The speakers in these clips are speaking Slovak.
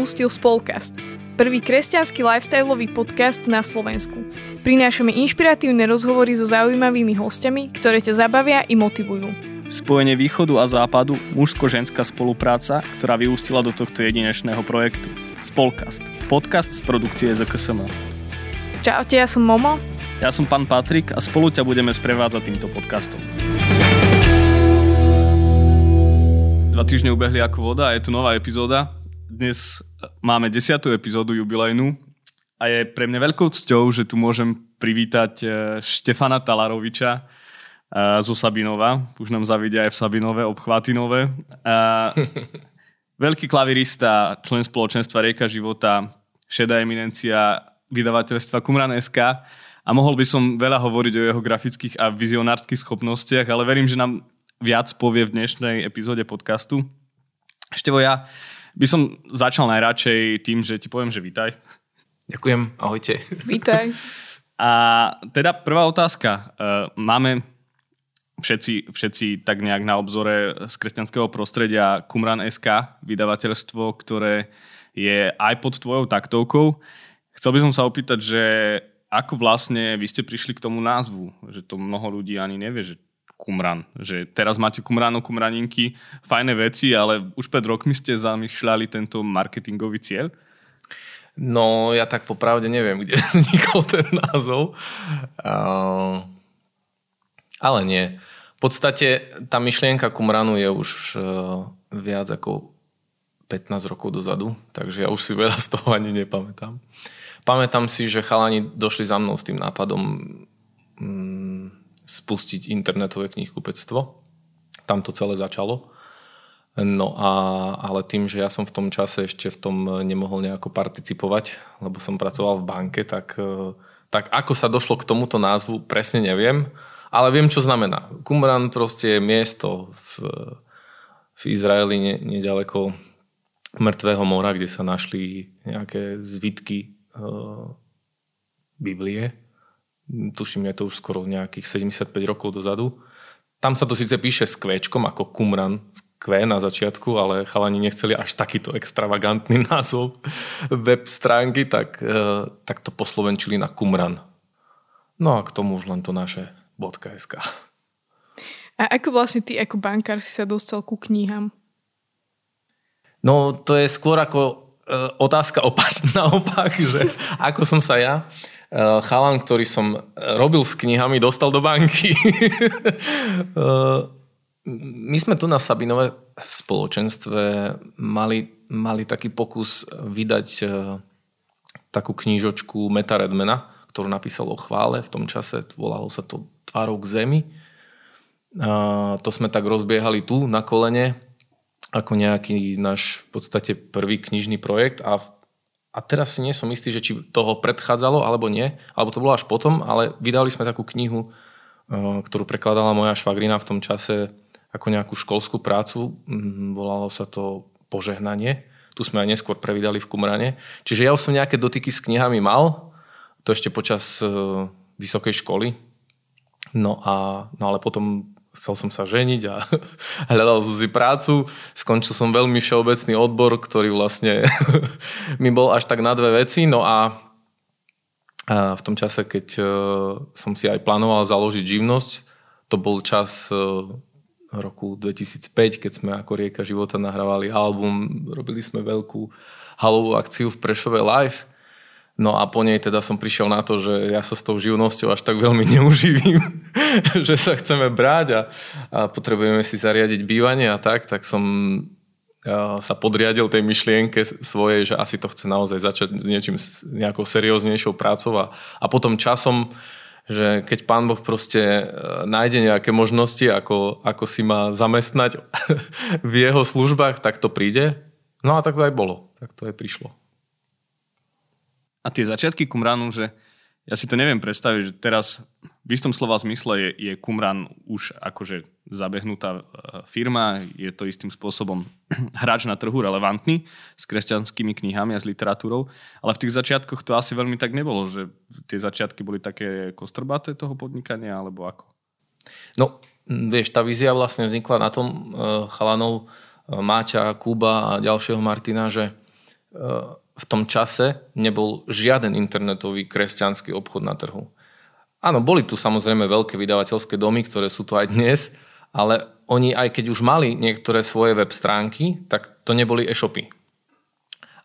Práve si si pustil Spolcast, prvý kresťanský lifestyleový podcast na Slovensku. Prinášame inšpiratívne rozhovory so zaujímavými hostiami, ktoré ťa zabavia i motivujú. Spojenie východu a západu, mužsko-ženská spolupráca, ktorá vyústila do tohto jedinečného projektu. Spolkast. Podcast z produkcie ZKSM. Čaute, ja som Momo. Ja som pán Patrik a spolu ťa budeme sprevádzať týmto podcastom. Dva týždne ubehli ako voda a je tu nová epizóda. Dnes máme desiatú epizódu jubilejnú a je pre mňa veľkou cťou, že tu môžem privítať eh, Štefana Talaroviča, zo Sabinova. Už nám zavidia aj v Sabinove, obchvatinové. veľký klavirista, člen spoločenstva Rieka života, šedá eminencia vydavateľstva Kumran SK a mohol by som veľa hovoriť o jeho grafických a vizionárskych schopnostiach, ale verím, že nám viac povie v dnešnej epizóde podcastu. Števo, ja by som začal najradšej tým, že ti poviem, že vítaj. Ďakujem, ahojte. Vítaj. A teda prvá otázka. E, máme všetci, všetci tak nejak na obzore z kresťanského prostredia Kumran SK, vydavateľstvo, ktoré je aj pod tvojou taktovkou. Chcel by som sa opýtať, že ako vlastne vy ste prišli k tomu názvu, že to mnoho ľudí ani nevie, že Kumran. Že teraz máte Kumrano, Kumraninky, fajné veci, ale už pred rokmi ste zamýšľali tento marketingový cieľ? No, ja tak popravde neviem, kde vznikol ten názov. Uh, ale nie. V podstate tá myšlienka Kumranu je už uh, viac ako 15 rokov dozadu, takže ja už si veľa z toho ani nepamätám. Pamätám si, že chalani došli za mnou s tým nápadom um, spustiť internetové knihkupectvo. Tam to celé začalo. No a, ale tým, že ja som v tom čase ešte v tom nemohol nejako participovať, lebo som pracoval v banke, tak, e, tak ako sa došlo k tomuto názvu, presne neviem ale viem, čo znamená. Qumran proste je miesto v, v Izraeli ne, nedaleko mŕtvého mora, kde sa našli nejaké zvitky uh, Biblie. Tuším, je to už skoro nejakých 75 rokov dozadu. Tam sa to síce píše s kvéčkom ako Qumran, Q na začiatku, ale chalani nechceli až takýto extravagantný názov web stránky, tak, uh, tak to poslovenčili na Qumran. No a k tomu už len to naše .sk. A ako vlastne ty ako bankár si sa dostal ku knihám? No to je skôr ako e, otázka opač, naopak, že ako som sa ja, e, chalan, ktorý som robil s knihami, dostal do banky. e, my sme tu na Sabinové spoločenstve mali, mali taký pokus vydať takú knížočku Meta Redmana, ktorú napísal o chvále. V tom čase volalo sa to tvárou k zemi. A to sme tak rozbiehali tu na kolene ako nejaký náš v podstate prvý knižný projekt a, a teraz si nie som istý, že či toho predchádzalo alebo nie, alebo to bolo až potom, ale vydali sme takú knihu, ktorú prekladala moja švagrina v tom čase ako nejakú školskú prácu. Mm, volalo sa to Požehnanie. Tu sme aj neskôr previdali v Kumrane. Čiže ja už som nejaké dotyky s knihami mal, to ešte počas e, vysokej školy, No, a, no ale potom chcel som sa ženiť a hľadal si prácu. Skončil som veľmi všeobecný odbor, ktorý vlastne mi bol až tak na dve veci. No a, v tom čase, keď uh, som si aj plánoval založiť živnosť, to bol čas uh, roku 2005, keď sme ako Rieka života nahrávali album, robili sme veľkú halovú akciu v Prešove Live No a po nej teda som prišiel na to, že ja sa s tou živnosťou až tak veľmi neuživím, že sa chceme brať a, a potrebujeme si zariadiť bývanie a tak, tak som sa podriadil tej myšlienke svojej, že asi to chce naozaj začať s niečím, s nejakou serióznejšou prácou a, a potom časom, že keď pán Boh proste e, nájde nejaké možnosti, ako, ako si ma zamestnať v jeho službách, tak to príde. No a tak to aj bolo. Tak to aj prišlo. A tie začiatky Kumranu, že ja si to neviem predstaviť, že teraz v istom slova zmysle je, je Kumran už akože zabehnutá e, firma, je to istým spôsobom hráč na trhu relevantný s kresťanskými knihami a s literatúrou, ale v tých začiatkoch to asi veľmi tak nebolo, že tie začiatky boli také kostrbaté toho podnikania, alebo ako? No, vieš, tá vízia vlastne vznikla na tom uh, chalanov uh, Máťa, Kuba a ďalšieho Martina, že v tom čase nebol žiaden internetový kresťanský obchod na trhu. Áno, boli tu samozrejme veľké vydavateľské domy, ktoré sú tu aj dnes, ale oni aj keď už mali niektoré svoje web stránky, tak to neboli e-shopy.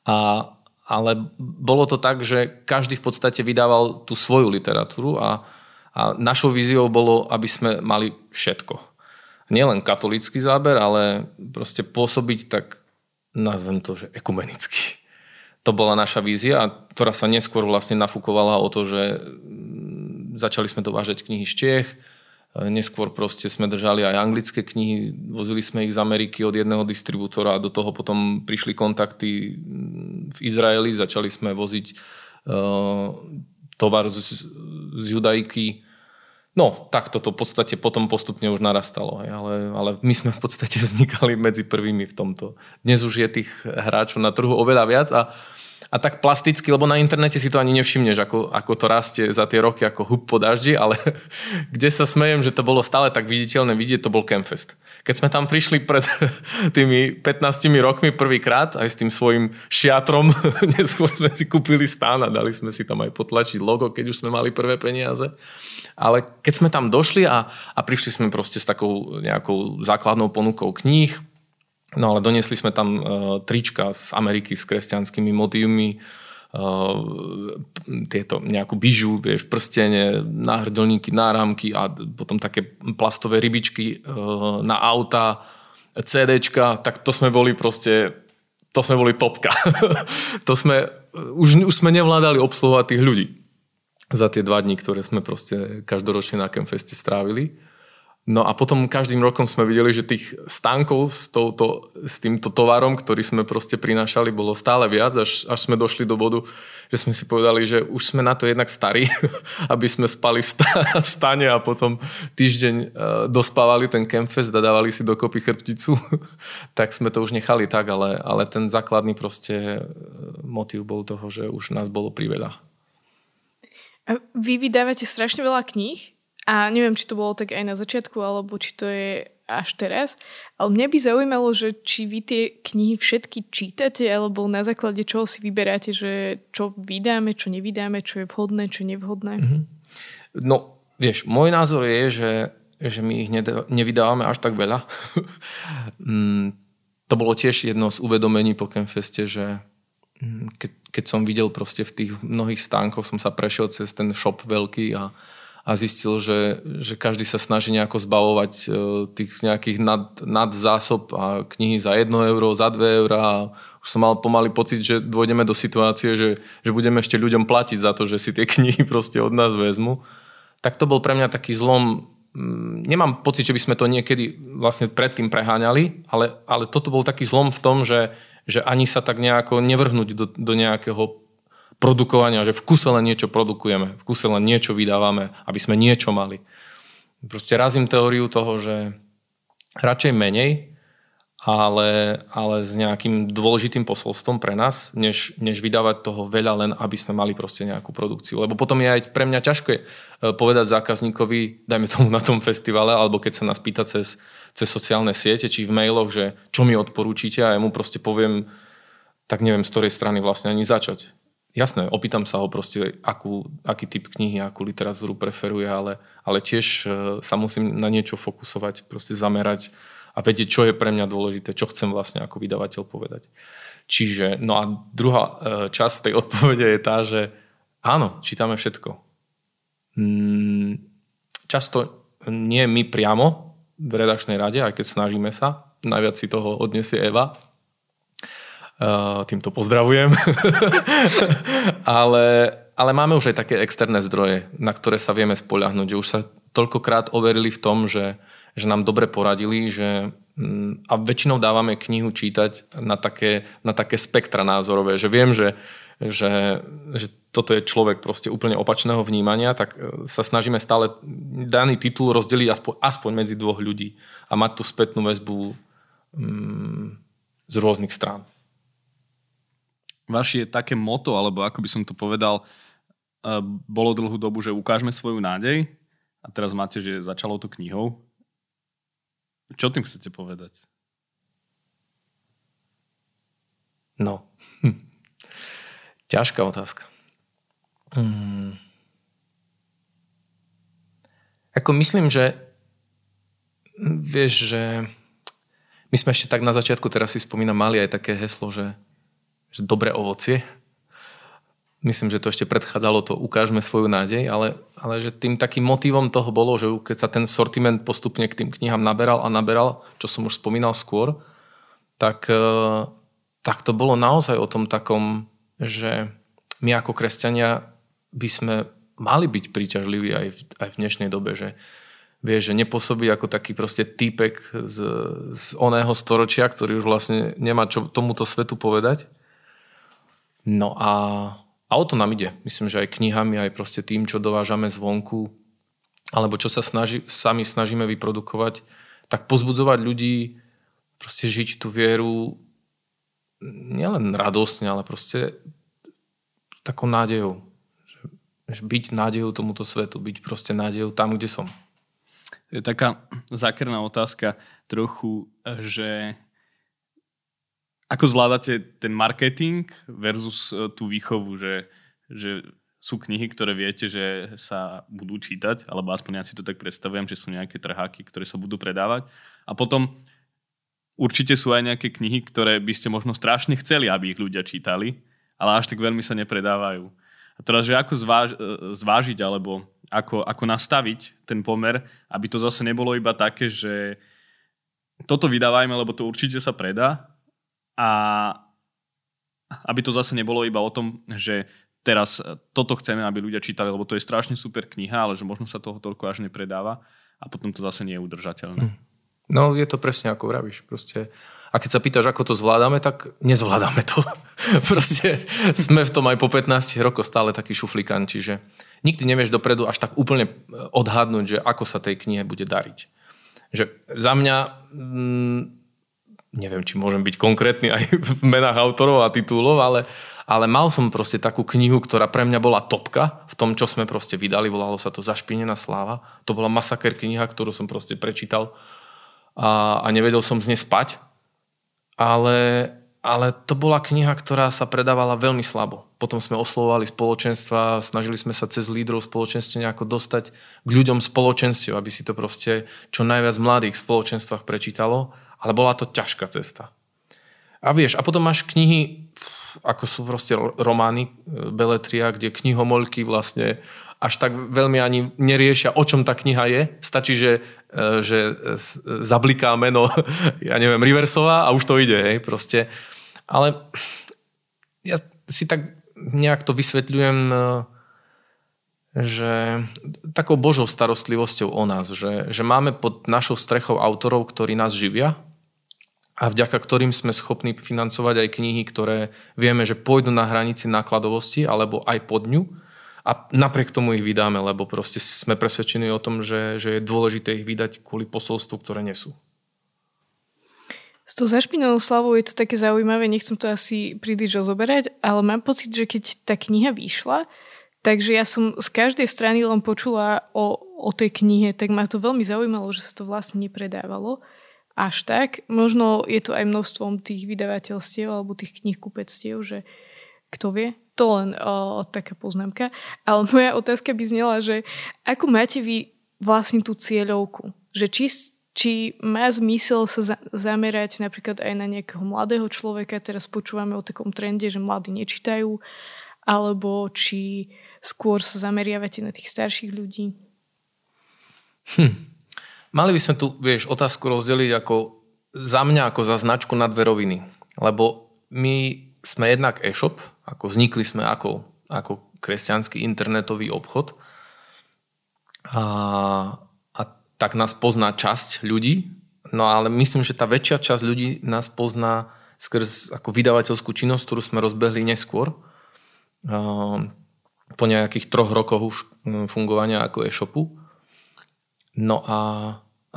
A, ale bolo to tak, že každý v podstate vydával tú svoju literatúru a, a našou víziou bolo, aby sme mali všetko. Nielen katolický záber, ale proste pôsobiť tak, nazvem to, že ekumenicky to bola naša vízia, ktorá sa neskôr vlastne nafúkovala o to, že mm, začali sme dovážať knihy z Čiech, neskôr proste sme držali aj anglické knihy, vozili sme ich z Ameriky od jedného distribútora a do toho potom prišli kontakty mm, v Izraeli, začali sme voziť uh, tovar z, z Judajky. No, tak toto v podstate potom postupne už narastalo, ale, ale my sme v podstate vznikali medzi prvými v tomto. Dnes už je tých hráčov na trhu oveľa viac a a tak plasticky, lebo na internete si to ani nevšimneš, ako, ako to rastie za tie roky ako hub po daždi, ale kde sa smejem, že to bolo stále tak viditeľné vidieť, to bol Campfest. Keď sme tam prišli pred tými 15 rokmi prvýkrát, aj s tým svojim šiatrom, neskôr sme si kúpili stán a dali sme si tam aj potlačiť logo, keď už sme mali prvé peniaze. Ale keď sme tam došli a, a prišli sme proste s takou nejakou základnou ponukou kníh, No ale doniesli sme tam uh, trička z Ameriky s kresťanskými motívmi, uh, tieto nejakú bižu, vieš, prstenie, náhrdelníky, náramky a potom také plastové rybičky uh, na auta, CDčka, tak to sme boli proste, to sme boli topka. to sme, už, už sme nevládali obsluhovať tých ľudí za tie dva dní, ktoré sme proste každoročne na Campfeste strávili. No a potom každým rokom sme videli, že tých stánkov s, touto, s týmto tovarom, ktorý sme proste prinášali, bolo stále viac, až, až sme došli do bodu, že sme si povedali, že už sme na to jednak starí, aby sme spali v stane a potom týždeň e, dospávali ten campfest a dávali si dokopy chrbticu, tak sme to už nechali tak, ale, ale ten základný proste e, motív bol toho, že už nás bolo priveľa. Vy vydávate strašne veľa kníh? A neviem, či to bolo tak aj na začiatku, alebo či to je až teraz. Ale mňa by zaujímalo, že či vy tie knihy všetky čítate, alebo na základe čoho si vyberáte, že čo vydáme, čo nevydáme, čo je vhodné, čo nevhodné. Mm-hmm. No, vieš, môj názor je, že, že my ich nevydávame až tak veľa. Mm, to bolo tiež jedno z uvedomení po Campfeste, že mm, keď, keď som videl proste v tých mnohých stánkoch, som sa prešiel cez ten shop veľký a a zistil, že, že každý sa snaží nejako zbavovať e, tých nejakých nad, nad zásob a knihy za 1 euro, za 2 eurá a už som mal pomaly pocit, že dôjdeme do situácie, že, že budeme ešte ľuďom platiť za to, že si tie knihy proste od nás vezmu. Tak to bol pre mňa taký zlom. Mm, nemám pocit, že by sme to niekedy vlastne predtým preháňali, ale, ale toto bol taký zlom v tom, že, že ani sa tak nejako nevrhnúť do, do nejakého produkovania, že v kuse len niečo produkujeme, v kuse len niečo vydávame, aby sme niečo mali. Proste razím teóriu toho, že radšej menej, ale, ale s nejakým dôležitým posolstvom pre nás, než, než vydávať toho veľa len, aby sme mali proste nejakú produkciu. Lebo potom je aj pre mňa ťažké e, povedať zákazníkovi, dajme tomu na tom festivale, alebo keď sa nás pýta cez, cez sociálne siete, či v mailoch, že čo mi odporúčite a ja mu proste poviem, tak neviem, z ktorej strany vlastne ani začať jasné, opýtam sa ho proste, akú, aký typ knihy, akú literatúru preferuje, ale, ale tiež e, sa musím na niečo fokusovať, proste zamerať a vedieť, čo je pre mňa dôležité, čo chcem vlastne ako vydavateľ povedať. Čiže, no a druhá e, časť tej odpovede je tá, že áno, čítame všetko. Mm, často nie my priamo v redakčnej rade, aj keď snažíme sa, najviac si toho odniesie Eva, týmto pozdravujem. ale, ale máme už aj také externé zdroje, na ktoré sa vieme spoľahnúť, že už sa toľkokrát overili v tom, že, že nám dobre poradili, že mm, a väčšinou dávame knihu čítať na také, na také spektra názorové, že viem, že, že, že toto je človek proste úplne opačného vnímania, tak e, sa snažíme stále daný titul rozdeliť aspoň, aspoň medzi dvoch ľudí a mať tú spätnú väzbu mm, z rôznych strán. Vaše také moto, alebo ako by som to povedal, e, bolo dlhú dobu, že ukážme svoju nádej a teraz máte, že začalo to knihou. Čo tým chcete povedať? No, ťažká otázka. Hmm. Ako myslím, že vieš, že my sme ešte tak na začiatku, teraz si spomínam, mali aj také heslo, že, že dobré ovocie. Myslím, že to ešte predchádzalo to ukážme svoju nádej, ale, ale že tým takým motivom toho bolo, že keď sa ten sortiment postupne k tým knihám naberal a naberal, čo som už spomínal skôr, tak, eh, tak to bolo naozaj o tom takom, že my ako kresťania by sme mali byť príťažliví aj v, aj v dnešnej dobe, že vieš, že nepôsobí ako taký proste týpek z, z oného storočia, ktorý už vlastne nemá čo tomuto svetu povedať. No a, a o to nám ide. Myslím, že aj knihami, aj proste tým, čo dovážame zvonku, alebo čo sa snaží, sami snažíme vyprodukovať, tak pozbudzovať ľudí proste žiť tú vieru nielen radostne, ale proste takou nádejou byť nádejou tomuto svetu, byť proste nádejou tam, kde som. Je taká zákerná otázka trochu, že ako zvládate ten marketing versus e, tú výchovu, že, že sú knihy, ktoré viete, že sa budú čítať, alebo aspoň ja si to tak predstavujem, že sú nejaké trháky, ktoré sa budú predávať. A potom určite sú aj nejaké knihy, ktoré by ste možno strašne chceli, aby ich ľudia čítali, ale až tak veľmi sa nepredávajú. A teraz, že ako zváž, e, zvážiť alebo ako, ako nastaviť ten pomer, aby to zase nebolo iba také, že toto vydávajme, lebo to určite sa predá a aby to zase nebolo iba o tom, že teraz toto chceme, aby ľudia čítali, lebo to je strašne super kniha, ale že možno sa toho toľko až nepredáva a potom to zase nie je udržateľné. Hm. No je to presne ako vravíš. Proste a keď sa pýtaš, ako to zvládame, tak nezvládame to. Proste sme v tom aj po 15 rokoch stále taký šuflikant, čiže nikdy nevieš dopredu až tak úplne e, odhadnúť, že ako sa tej knihe bude dariť. Že za mňa, mm, neviem, či môžem byť konkrétny aj v menách autorov a titulov, ale, ale mal som proste takú knihu, ktorá pre mňa bola topka v tom, čo sme proste vydali, volalo sa to Zašpinená sláva. To bola masaker kniha, ktorú som proste prečítal a, a nevedel som z nej spať ale, ale to bola kniha, ktorá sa predávala veľmi slabo. Potom sme oslovovali spoločenstva, snažili sme sa cez lídrov spoločenstva nejako dostať k ľuďom spoločenstiev, aby si to proste čo najviac mladých v spoločenstvách prečítalo, ale bola to ťažká cesta. A vieš, a potom máš knihy, ako sú proste romány, e, Beletria, kde knihomoľky vlastne až tak veľmi ani neriešia, o čom tá kniha je. Stačí, že, e, že zabliká meno, ja neviem, Riversová a už to ide, hej, proste. Ale ja si tak nejak to vysvetľujem, e, že takou božou starostlivosťou o nás, že, že máme pod našou strechou autorov, ktorí nás živia a vďaka ktorým sme schopní financovať aj knihy, ktoré vieme, že pôjdu na hranici nákladovosti alebo aj pod ňu a napriek tomu ich vydáme, lebo proste sme presvedčení o tom, že, že je dôležité ich vydať kvôli posolstvu, ktoré nesú. S tou zašpinenou slavou je to také zaujímavé, nechcem to asi príliš rozoberať, ale mám pocit, že keď tá kniha vyšla, takže ja som z každej strany len počula o, o tej knihe, tak ma to veľmi zaujímalo, že sa to vlastne nepredávalo až tak. Možno je to aj množstvom tých vydavateľstiev alebo tých kníh kupectiev, že kto vie, to len o, taká poznámka. Ale moja otázka by znela, že ako máte vy vlastne tú cieľovku? Že či, či má zmysel sa za, zamerať napríklad aj na nejakého mladého človeka, teraz počúvame o takom trende, že mladí nečítajú, alebo či skôr sa zameriavate na tých starších ľudí? Hm. Mali by sme tu, vieš, otázku rozdeliť ako za mňa ako za značku na dve roviny. Lebo my sme jednak e-shop, ako vznikli sme ako, ako kresťanský internetový obchod a, a tak nás pozná časť ľudí, no ale myslím, že tá väčšia časť ľudí nás pozná skrz ako vydavateľskú činnosť, ktorú sme rozbehli neskôr po nejakých troch rokoch už fungovania ako e-shopu. No a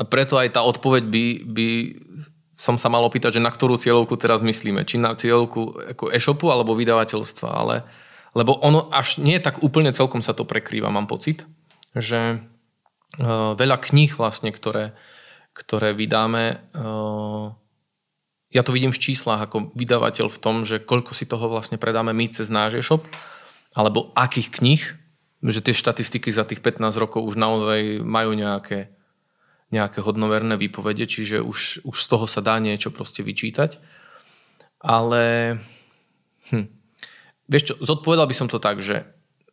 preto aj tá odpoveď by, by som sa mal opýtať, že na ktorú cieľovku teraz myslíme. Či na cieľovku ako e-shopu alebo vydavateľstva. Ale, lebo ono až nie tak úplne celkom sa to prekrýva, mám pocit. Že uh, veľa kníh vlastne, ktoré, ktoré vydáme, uh, ja to vidím v číslach ako vydavateľ v tom, že koľko si toho vlastne predáme my cez náš e-shop, alebo akých kníh, že tie štatistiky za tých 15 rokov už naozaj majú nejaké nejaké hodnoverné výpovede, čiže už, už z toho sa dá niečo proste vyčítať. Ale hm, vieš čo, zodpovedal by som to tak, že,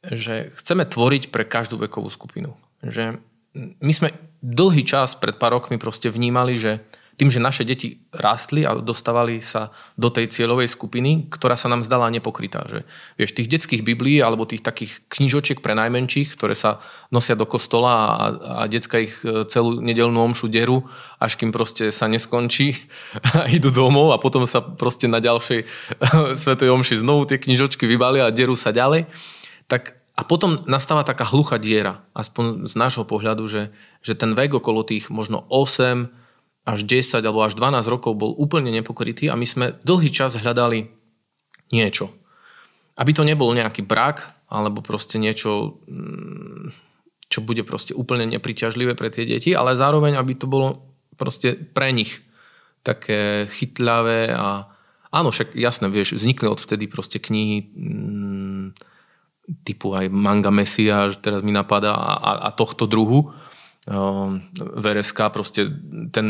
že chceme tvoriť pre každú vekovú skupinu. Že my sme dlhý čas pred pár rokmi proste vnímali, že tým, že naše deti rástli a dostávali sa do tej cieľovej skupiny, ktorá sa nám zdala nepokrytá. Že, vieš, tých detských biblií alebo tých takých knižočiek pre najmenších, ktoré sa nosia do kostola a, a decka ich e, celú nedelnú omšu deru, až kým proste sa neskončí a idú domov a potom sa proste na ďalšej svetej omši znovu tie knižočky vybalia a derú sa ďalej. Tak a potom nastáva taká hluchá diera, aspoň z nášho pohľadu, že, že ten vek okolo tých možno 8, až 10 alebo až 12 rokov bol úplne nepokrytý a my sme dlhý čas hľadali niečo. Aby to nebol nejaký brak alebo proste niečo, mm, čo bude proste úplne nepriťažlivé pre tie deti, ale zároveň, aby to bolo proste pre nich také chytľavé a áno, však jasné, vieš, vznikli odvtedy proste knihy mm, typu aj Manga Messiah, teraz mi napadá a, a, tohto druhu, VRSK proste ten,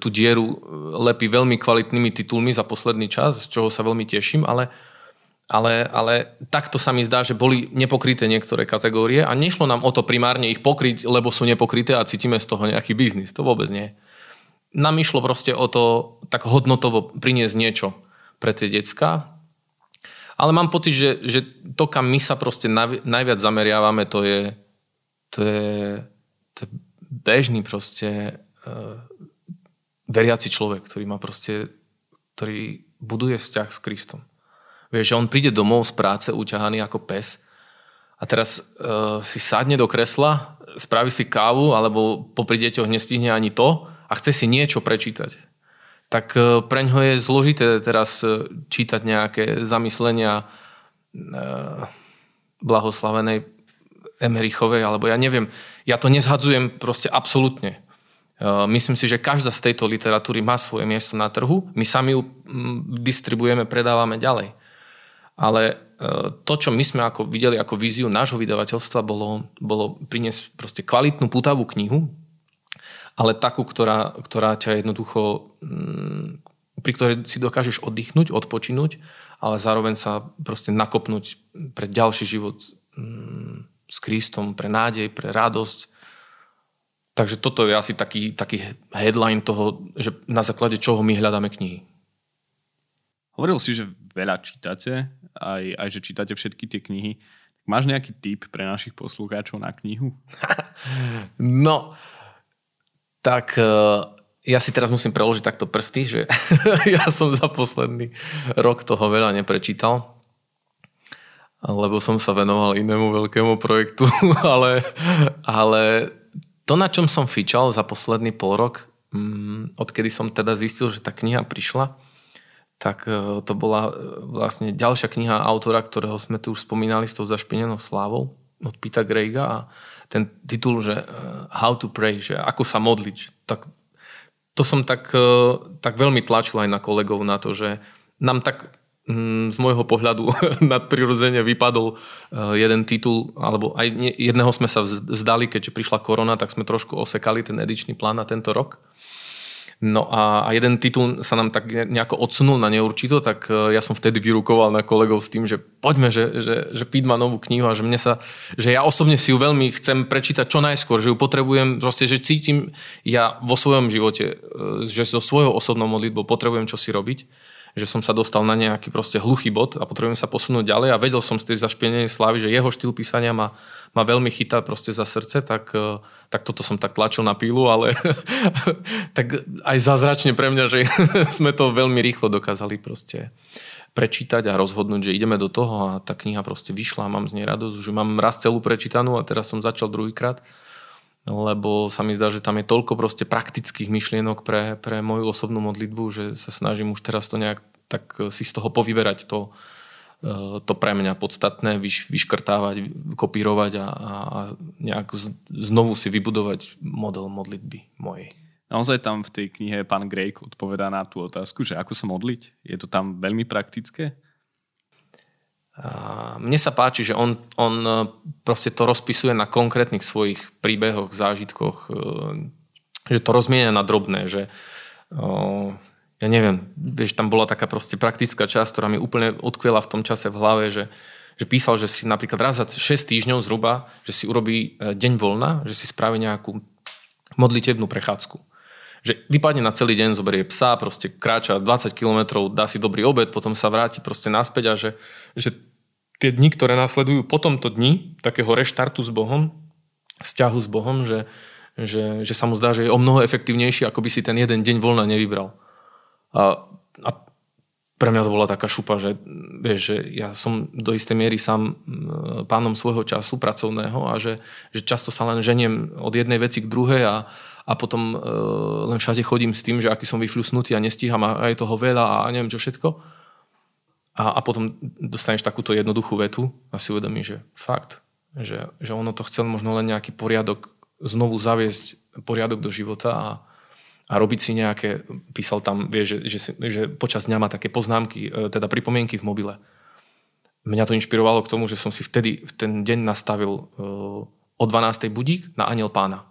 tú dieru lepí veľmi kvalitnými titulmi za posledný čas, z čoho sa veľmi teším, ale, ale, ale takto sa mi zdá, že boli nepokryté niektoré kategórie a nešlo nám o to primárne ich pokryť, lebo sú nepokryté a cítime z toho nejaký biznis. To vôbec nie. Nám išlo proste o to tak hodnotovo priniesť niečo pre tie decka, ale mám pocit, že, že to, kam my sa proste najviac zameriavame, to je, to je, to je bežný proste uh, veriaci človek, ktorý má proste, ktorý buduje vzťah s Kristom. Vieš, že on príde domov z práce uťahaný ako pes a teraz uh, si sadne do kresla, spraví si kávu alebo popri deťoch nestihne ani to a chce si niečo prečítať. Tak uh, pre ňo je zložité teraz uh, čítať nejaké zamyslenia uh, blahoslavenej Emerichovej, alebo ja neviem, ja to nezhadzujem proste absolútne. E, myslím si, že každá z tejto literatúry má svoje miesto na trhu. My sami ju distribujeme, predávame ďalej. Ale e, to, čo my sme ako videli ako víziu nášho vydavateľstva, bolo, bolo priniesť proste kvalitnú putavú knihu, ale takú, ktorá, ktorá ťa jednoducho, pri ktorej si dokážeš oddychnúť, odpočinúť, ale zároveň sa proste nakopnúť pre ďalší život s Kristom, pre nádej, pre radosť. Takže toto je asi taký, taký headline toho, že na základe čoho my hľadáme knihy. Hovoril si, že veľa čítate, aj, aj že čítate všetky tie knihy. Máš nejaký tip pre našich poslucháčov na knihu? no, tak e, ja si teraz musím preložiť takto prsty, že ja som za posledný rok toho veľa neprečítal lebo som sa venoval inému veľkému projektu, ale, ale to, na čom som fičal za posledný pol rok, mm, odkedy som teda zistil, že tá kniha prišla, tak e, to bola e, vlastne ďalšia kniha autora, ktorého sme tu už spomínali s tou zašpinenou slávou od Pita Grega a ten titul, že e, How to Pray, že ako sa modliť. Tak to som tak, tak veľmi tlačil aj na kolegov na to, že nám tak z môjho pohľadu nadprirodzene vypadol eh, jeden titul, alebo aj jedného sme sa vzdali, keďže prišla korona, tak sme trošku osekali ten edičný plán na tento rok. No a, jeden titul sa nám tak nejako odsunul na neurčito, tak eh, ja som vtedy vyrukoval na kolegov s tým, že poďme, že, že, že Pít má novú knihu a že mne sa, že ja osobne si ju veľmi chcem prečítať čo najskôr, že ju potrebujem, proste, že cítim ja vo svojom živote, eh, že so svojou osobnou modlitbou potrebujem čo si robiť že som sa dostal na nejaký proste hluchý bod a potrebujem sa posunúť ďalej a vedel som z tej zašpienenej slávy, že jeho štýl písania ma, ma veľmi chytá proste za srdce, tak, e, tak toto som tak tlačil na pílu, ale tak aj zázračne pre mňa, že sme to veľmi rýchlo dokázali proste prečítať a rozhodnúť, že ideme do toho a tá kniha proste vyšla mám z nej radosť, že mám raz celú prečítanú a teraz som začal druhýkrát, lebo sa mi zdá, že tam je toľko proste praktických myšlienok pre, pre moju osobnú modlitbu, že sa snažím už teraz to nejak tak si z toho povyberať to, e, to pre mňa podstatné, vyš, vyškrtávať, kopírovať a, a nejak znovu si vybudovať model modlitby mojej. Naozaj tam v tej knihe pán Greg odpovedá na tú otázku, že ako sa modliť? Je to tam veľmi praktické? Mne sa páči, že on, on e, proste to rozpisuje na konkrétnych svojich príbehoch, zážitkoch, e, že to rozmienia na drobné, že ja neviem, vieš, tam bola taká proste praktická časť, ktorá mi úplne odkviela v tom čase v hlave, že, že písal, že si napríklad raz za 6 týždňov zhruba, že si urobí e, deň voľna, že si spraví nejakú modlitebnú prechádzku. Že vypadne na celý deň, zoberie psa, proste kráča 20 km, dá si dobrý obed, potom sa vráti proste naspäť a že, že tie dni, ktoré následujú po tomto dni, takého reštartu s Bohom, vzťahu s Bohom, že, že, že sa mu zdá, že je o mnoho efektívnejší, ako by si ten jeden deň voľna nevybral. A, a pre mňa to bola taká šupa, že, vieš, že ja som do istej miery sám pánom svojho času pracovného a že, že často sa len ženiem od jednej veci k druhej a, a potom e, len všade chodím s tým, že aký som vyfľusnutý a nestíham a je toho veľa a neviem čo všetko. A, a potom dostaneš takúto jednoduchú vetu a si uvedomíš, že fakt, že, že ono to chcel možno len nejaký poriadok, znovu zaviesť poriadok do života a, a robiť si nejaké, písal tam, vie, že, že, že počas dňa má také poznámky, e, teda pripomienky v mobile. Mňa to inšpirovalo k tomu, že som si vtedy v ten deň nastavil uh, o 12. budík na Aniel pána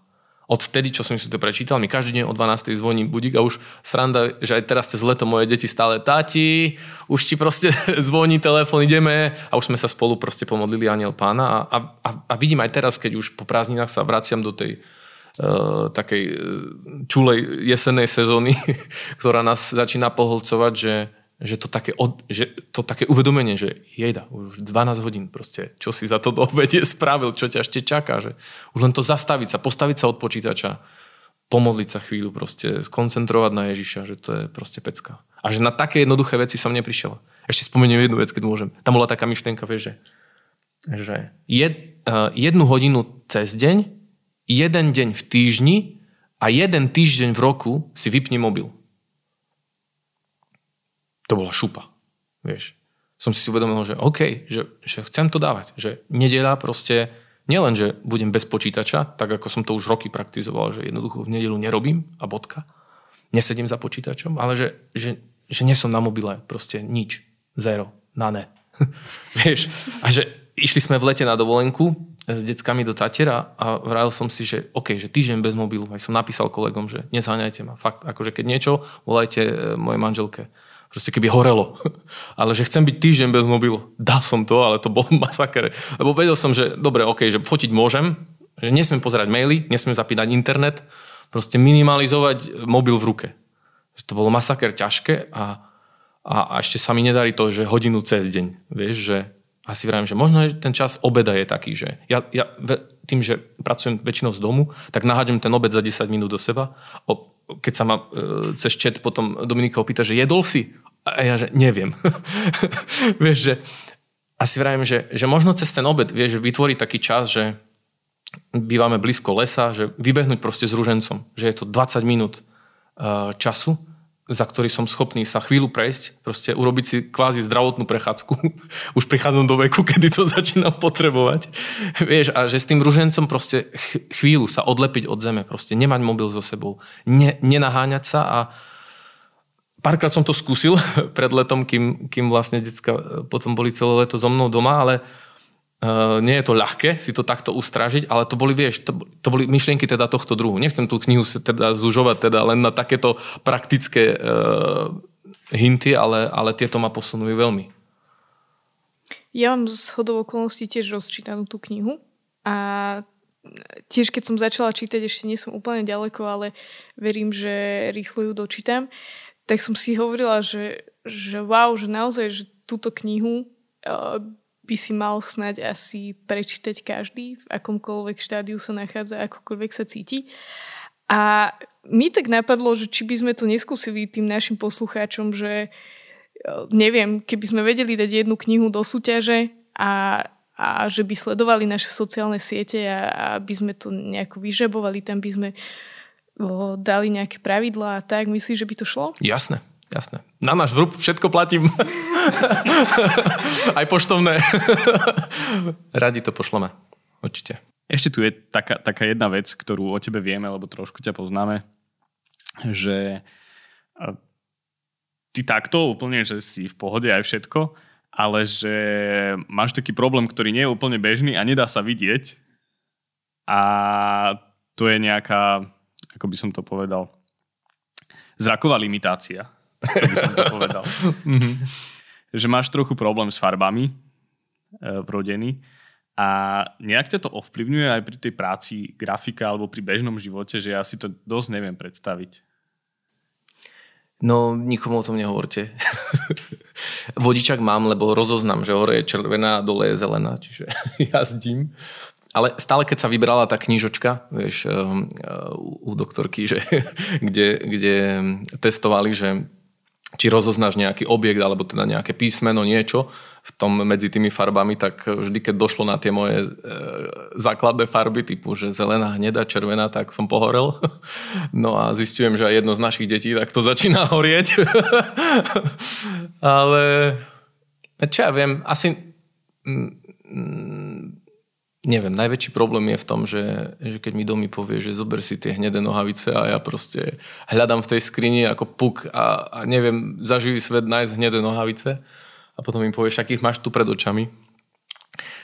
od vtedy, čo som si to prečítal, mi každý deň o 12. zvoní budík a už sranda, že aj teraz cez leto moje deti stále táti, už ti proste zvoní telefón, ideme a už sme sa spolu proste pomodlili aniel pána a, a, a vidím aj teraz, keď už po prázdninách sa vraciam do tej uh, takej uh, čulej jesennej sezóny, ktorá nás začína poholcovať, že, že to také, od, že to také uvedomenie, že jejda, už 12 hodín proste, čo si za to do obede spravil, čo ťa ešte čaká, že už len to zastaviť sa, postaviť sa od počítača, pomodliť sa chvíľu, proste skoncentrovať na Ježiša, že to je proste pecka. A že na také jednoduché veci som neprišiel. Ešte spomeniem jednu vec, keď môžem. Tam bola taká myšlienka, vieš, že, že jed, uh, jednu hodinu cez deň, jeden deň v týždni a jeden týždeň v roku si vypni mobil to bola šupa. Vieš. Som si uvedomil, že OK, že, že chcem to dávať. Že nedela proste, nielen, že budem bez počítača, tak ako som to už roky praktizoval, že jednoducho v nedelu nerobím a bodka. Nesedím za počítačom, ale že, že, že nie som na mobile, proste nič. Zero. Na ne. Vieš. A že išli sme v lete na dovolenku s deckami do Tatera a vravil som si, že OK, že týždeň bez mobilu. Aj som napísal kolegom, že nezaňajte ma. Fakt, akože keď niečo, volajte e, mojej manželke proste keby horelo. Ale že chcem byť týždeň bez mobilu. Dal som to, ale to bol masaker. Lebo vedel som, že dobre, ok, že fotiť môžem, že nesmiem pozerať maily, nesmiem zapínať internet, proste minimalizovať mobil v ruke. Že to bolo masaker ťažké a, a, a ešte sa mi nedarí to, že hodinu cez deň. Vieš, že asi vravím, že možno ten čas obeda je taký, že ja, ja tým, že pracujem väčšinou z domu, tak naháďam ten obed za 10 minút do seba. O, keď sa ma e, cez chat potom Dominika opýta, že jedol si? A ja, že neviem. vieš, že asi vravím, že, že možno cez ten obed, vieš, vytvoriť taký čas, že bývame blízko lesa, že vybehnúť proste s ružencom, že je to 20 minút uh, času, za ktorý som schopný sa chvíľu prejsť, proste urobiť si kvázi zdravotnú prechádzku. Už prichádzam do veku, kedy to začínam potrebovať. Vieš, a že s tým ružencom proste chvíľu sa odlepiť od zeme, proste nemať mobil so sebou, ne, nenaháňať sa a, Párkrát som to skúsil pred letom, kým, kým vlastne detská e, potom boli celé leto so mnou doma, ale uh, nie je to ľahké si to takto ustražiť, ale to boli, vieš, to, to boli myšlienky teda tohto druhu. Nechcem tú knihu teda zužovať teda len na takéto praktické uh, hinty, ale, ale tieto ma posunuli veľmi. Ja mám z hodou okolností tiež rozčítanú tú knihu a tiež keď som začala čítať, ešte nie som úplne ďaleko, ale verím, že rýchlo ju dočítam tak som si hovorila, že, že wow, že naozaj, že túto knihu uh, by si mal snať asi prečítať každý, v akomkoľvek štádiu sa nachádza, akokoľvek sa cíti. A mi tak napadlo, že či by sme to neskúsili tým našim poslucháčom, že neviem, keby sme vedeli dať jednu knihu do súťaže a, a že by sledovali naše sociálne siete a, a by sme to nejako vyžebovali, tam by sme o, dali nejaké pravidlá a tak, myslíš, že by to šlo? Jasné, jasné. Na náš vrúb všetko platím. Aj poštovné. Radi to pošleme. Určite. Ešte tu je taká, taká jedna vec, ktorú o tebe vieme, lebo trošku ťa poznáme, že ty takto úplne, že si v pohode aj všetko, ale že máš taký problém, ktorý nie je úplne bežný a nedá sa vidieť a to je nejaká, ako by som to povedal, zraková limitácia. To by som to povedal. že máš trochu problém s farbami e, vrodený a nejak ťa to ovplyvňuje aj pri tej práci grafika alebo pri bežnom živote, že ja si to dosť neviem predstaviť. No, nikomu o tom nehovorte. Vodičak mám, lebo rozoznám, že hore je červená a dole je zelená, čiže jazdím. Ale stále, keď sa vybrala tá knižočka, vieš, um, uh, u doktorky, že, kde, kde testovali, že či rozoznáš nejaký objekt alebo teda nejaké písmeno, niečo v tom medzi tými farbami, tak vždy, keď došlo na tie moje e, základné farby, typu, že zelená, hnedá, červená, tak som pohorel. No a zistujem, že aj jedno z našich detí tak to začína horieť. Ale čo ja viem, asi mm, neviem, najväčší problém je v tom, že, že keď mi domy povie, že zober si tie hnedé nohavice a ja proste hľadám v tej skrini ako puk a, a neviem za živý svet nájsť hnedé nohavice a potom mi povie, však ich máš tu pred očami.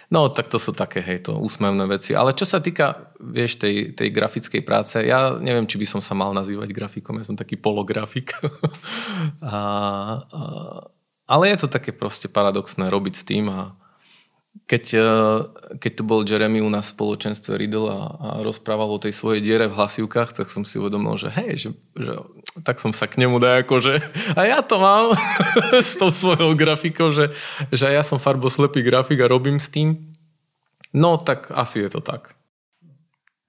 No, tak to sú také, hej, to úsmevné veci. Ale čo sa týka, vieš, tej, tej grafickej práce, ja neviem, či by som sa mal nazývať grafikom, ja som taký polografik. a, a, ale je to také proste paradoxné robiť s tým a, keď, e, keď tu bol Jeremy u nás v spoločenstve Riddle a, a rozprával o tej svojej diere v hlasivkách, tak som si uvedomil, že hej, že, že tak som sa k nemu daj ako, že a ja to mám s tou svojou grafikou, že, že ja som farboslepý grafik a robím s tým. No, tak asi je to tak.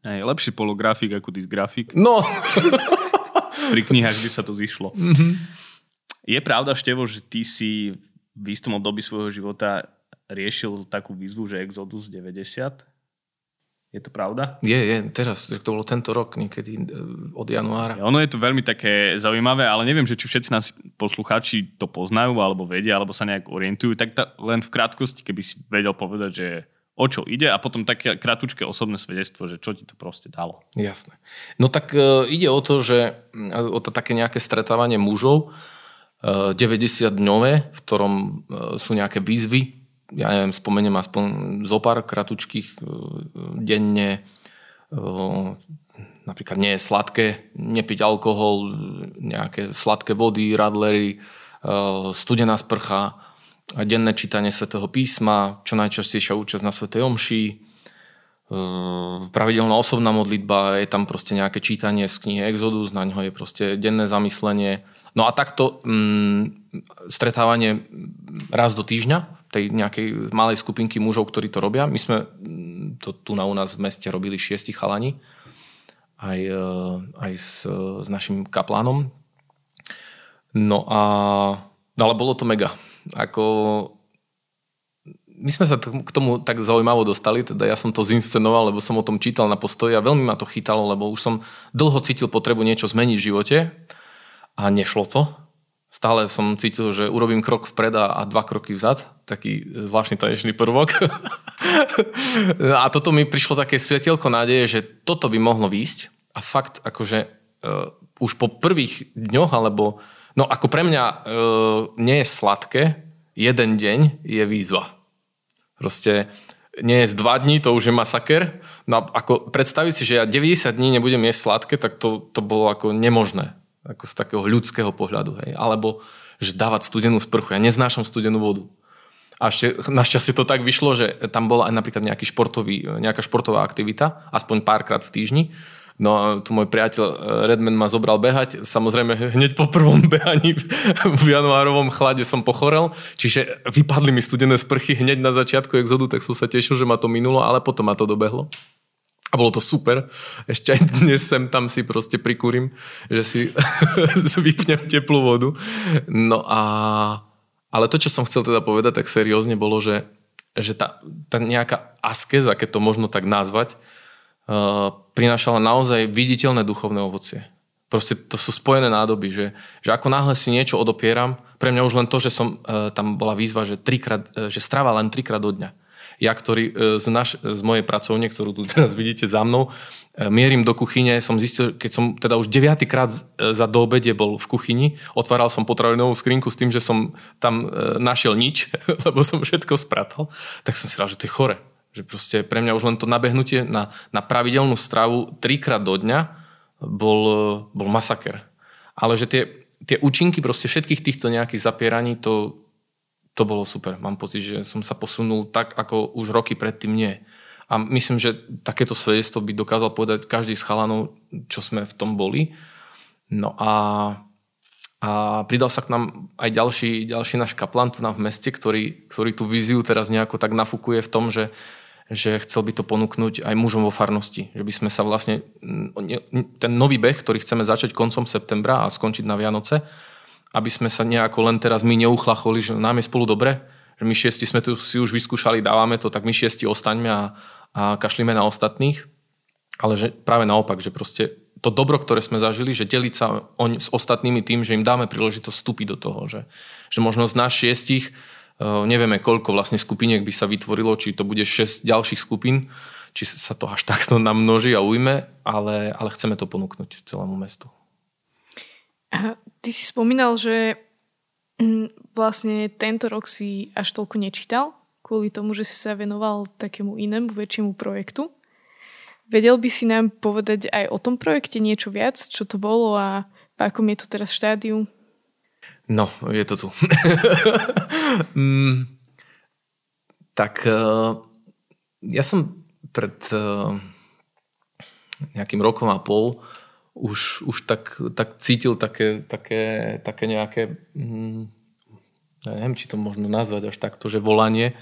Hej, lepší polografik ako dysgrafik. No. Pri knihách by sa to zišlo. Mm-hmm. Je pravda, Števo, že ty si v istom období svojho života riešil takú výzvu, že Exodus 90. Je to pravda? Je, je, teraz, to bolo tento rok, niekedy e, od januára. Ono je to veľmi také zaujímavé, ale neviem, že či všetci nás poslucháči to poznajú, alebo vedia, alebo sa nejak orientujú, tak ta, len v krátkosti, keby si vedel povedať, že o čo ide a potom také kratučké osobné svedectvo, že čo ti to proste dalo. Jasné. No tak e, ide o to, že o to také nejaké stretávanie mužov, e, 90 dňové, v ktorom e, sú nejaké výzvy, ja neviem, spomeniem aspoň zo pár kratučkých e, denne, e, napríklad nie je sladké, nepiť alkohol, nejaké sladké vody, radlery, e, studená sprcha, denné čítanie svätého písma, čo najčastejšia účasť na svätej omši, pravidelná osobná modlitba, je tam proste nejaké čítanie z knihy Exodus, na ňo je proste denné zamyslenie. No a takto mm, stretávanie raz do týždňa, tej nejakej malej skupinky mužov, ktorí to robia. My sme mm, to tu na u nás v meste robili šiesti chalani, aj, e, aj s, s našim kaplánom. No a no ale bolo to mega. Ako, my sme sa k tomu tak zaujímavo dostali, teda ja som to zinscenoval, lebo som o tom čítal na postoji a veľmi ma to chytalo, lebo už som dlho cítil potrebu niečo zmeniť v živote a nešlo to stále som cítil, že urobím krok vpred a dva kroky vzad. Taký zvláštny tanečný prvok. a toto mi prišlo také svetielko nádeje, že toto by mohlo výjsť. A fakt, akože uh, už po prvých dňoch, alebo no ako pre mňa uh, nie je sladké, jeden deň je výzva. Proste nie je z dva dní, to už je masaker. No ako predstaviť si, že ja 90 dní nebudem jesť sladké, tak to, to bolo ako nemožné ako z takého ľudského pohľadu. Hej. Alebo že dávať studenú sprchu. Ja neznášam studenú vodu. A ešte našťastie to tak vyšlo, že tam bola aj napríklad nejaký športový, nejaká športová aktivita, aspoň párkrát v týždni. No a tu môj priateľ eh, Redman ma zobral behať. Samozrejme, hneď po prvom behaní v januárovom chlade som pochorel. Čiže vypadli mi studené sprchy hneď na začiatku exodu, tak som sa tešil, že ma to minulo, ale potom ma to dobehlo. A bolo to super. Ešte aj dnes sem tam si proste prikúrim, že si vypnem teplú vodu. No a ale to, čo som chcel teda povedať tak seriózne, bolo, že, že tá, tá nejaká askeza, keď to možno tak nazvať, uh, prinášala naozaj viditeľné duchovné ovocie. Proste to sú spojené nádoby, že, že ako náhle si niečo odopieram, pre mňa už len to, že som, uh, tam bola výzva, že, trikrát, uh, že strava len trikrát do dňa ja, ktorý e, z, naš, z mojej pracovne, ktorú tu teraz vidíte za mnou, e, mierim do kuchyne, som zistil, keď som teda už deviatýkrát e, za do obede bol v kuchyni, otváral som potravinovú skrinku s tým, že som tam našiel nič, lebo som všetko spratal, tak som si rád, že to je chore. Že proste pre mňa už len to nabehnutie na, na pravidelnú stravu trikrát do dňa bol, bol masaker. Ale že tie, tie účinky proste všetkých týchto nejakých zapieraní, to, to bolo super. Mám pocit, že som sa posunul tak, ako už roky predtým nie. A myslím, že takéto svedectvo by dokázal povedať každý z chalanov, čo sme v tom boli. No a, a pridal sa k nám aj ďalší, ďalší náš kaplan tu nám v meste, ktorý, ktorý tú víziu teraz nejako tak nafúkuje v tom, že, že chcel by to ponúknuť aj mužom vo farnosti. Že by sme sa vlastne, ten nový beh, ktorý chceme začať koncom septembra a skončiť na Vianoce, aby sme sa nejako len teraz my neuchlacholi, že nám je spolu dobre, že my šiesti sme tu si už vyskúšali, dávame to, tak my šiesti ostaňme a, a kašlíme na ostatných. Ale že práve naopak, že proste to dobro, ktoré sme zažili, že deliť sa on, s ostatnými tým, že im dáme príležitosť vstúpiť do toho, že, že možno z nás šiestich uh, nevieme, koľko vlastne skupiniek by sa vytvorilo, či to bude 6 ďalších skupín, či sa to až takto namnoží a ujme, ale, ale chceme to ponúknuť celému mestu. Ty si spomínal, že mm, vlastne tento rok si až toľko nečítal, kvôli tomu, že si sa venoval takému inému väčšiemu projektu. Vedel by si nám povedať aj o tom projekte niečo viac, čo to bolo a v akom je to teraz štádiu? No, je to tu. mm, tak uh, ja som pred uh, nejakým rokom a pol už, už tak, tak cítil také, také, také nejaké, hm, neviem, či to možno nazvať až takto, že volanie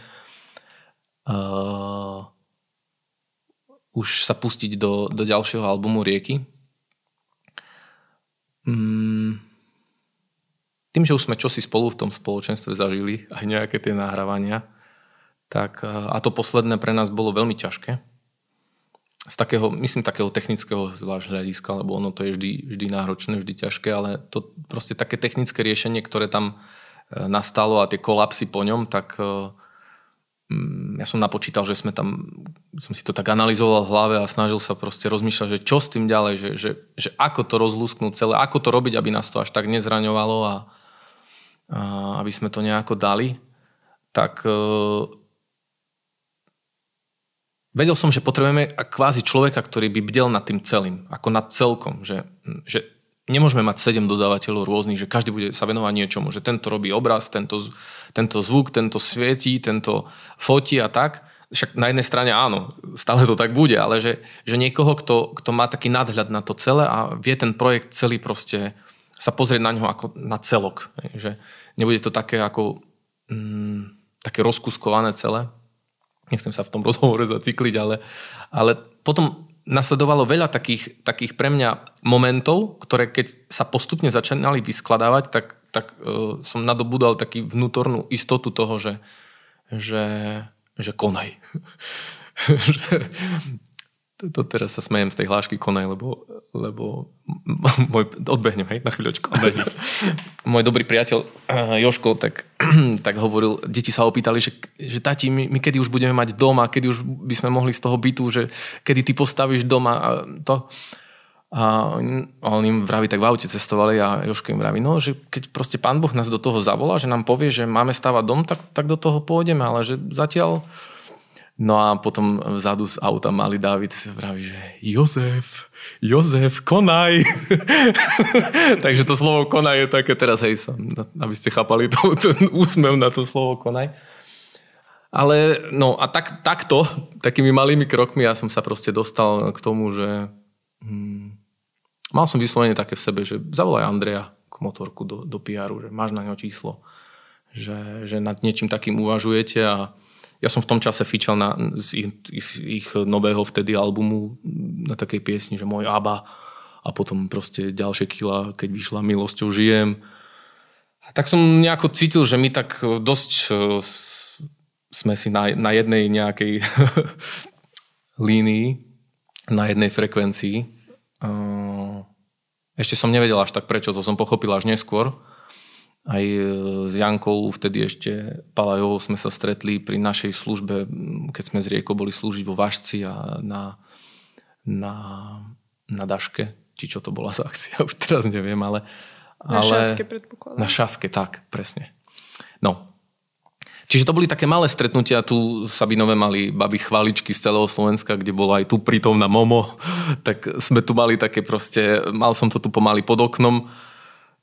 uh, už sa pustiť do, do ďalšieho albumu Rieky. Um, tým, že už sme čosi spolu v tom spoločenstve zažili, aj nejaké tie nahrávania, tak, a to posledné pre nás bolo veľmi ťažké, z takého, myslím, takého technického zvlášť hľadiska, lebo ono to je vždy, vždy náročné, vždy ťažké, ale to proste také technické riešenie, ktoré tam e, nastalo a tie kolapsy po ňom, tak e, mm, ja som napočítal, že sme tam, som si to tak analyzoval v hlave a snažil sa proste rozmýšľať, že čo s tým ďalej, že, že, že ako to rozlúsknúť celé, ako to robiť, aby nás to až tak nezraňovalo a, a aby sme to nejako dali. Tak e, vedel som, že potrebujeme kvázi človeka, ktorý by bdel nad tým celým, ako nad celkom, že, že nemôžeme mať sedem dodávateľov rôznych, že každý bude sa venovať niečomu, že tento robí obraz, tento, tento zvuk, tento svietí, tento fotí a tak. Však na jednej strane áno, stále to tak bude, ale že, že niekoho, kto, kto má taký nadhľad na to celé a vie ten projekt celý proste sa pozrieť na ňo ako na celok. Že nebude to také ako mm, také rozkuskované celé, nechcem sa v tom rozhovore zacikliť, ale, ale potom nasledovalo veľa takých, takých pre mňa momentov, ktoré keď sa postupne začínali vyskladávať, tak, tak uh, som nadobudal taký vnútornú istotu toho, že, že, že konaj. to teraz sa smejem z tej hlášky konaj, lebo, lebo môj, odbehnem, hej, na chvíľočku. Odbehnem. môj dobrý priateľ uh, Joško tak, tak hovoril, deti sa opýtali, že, že tati, my, my kedy už budeme mať dom a kedy už by sme mohli z toho bytu, že kedy ty postavíš doma a to. A on im vraví, tak v aute cestovali a Joško im vraví, no, že keď proste pán Boh nás do toho zavolá, že nám povie, že máme stavať dom, tak, tak do toho pôjdeme, ale že zatiaľ No a potom vzadu z auta malý David vraví, že Jozef, Jozef, konaj. Takže to slovo konaj je také teraz, hej, aby ste chápali to, ten úsmev na to slovo konaj. Ale no a tak, takto, takými malými krokmi ja som sa proste dostal k tomu, že hm, mal som vyslovene také v sebe, že zavolaj Andreja k motorku do, do PR-u, že máš na ňo číslo, že, že nad niečím takým uvažujete a ja som v tom čase fičal na, z, ich, z ich nového vtedy albumu na takej piesni, že môj ABBA a potom proste ďalšie kila, keď vyšla Milosťou žijem. tak som nejako cítil, že my tak dosť sme si na, na jednej nejakej línii, na jednej frekvencii. Ešte som nevedel až tak prečo, to som pochopil až neskôr. Aj e, s Jankou, vtedy ešte Palajovou sme sa stretli pri našej službe, keď sme z Rieko boli slúžiť vo Vašci a na, na, na Daške, či čo to bola za akcia, už teraz neviem, ale... Na ale, šaske predpokladám. Na šaske, tak, presne. No, Čiže to boli také malé stretnutia, tu Sabinové mali baby chváličky z celého Slovenska, kde bola aj tu prítomná Momo, tak sme tu mali také proste, mal som to tu pomaly pod oknom,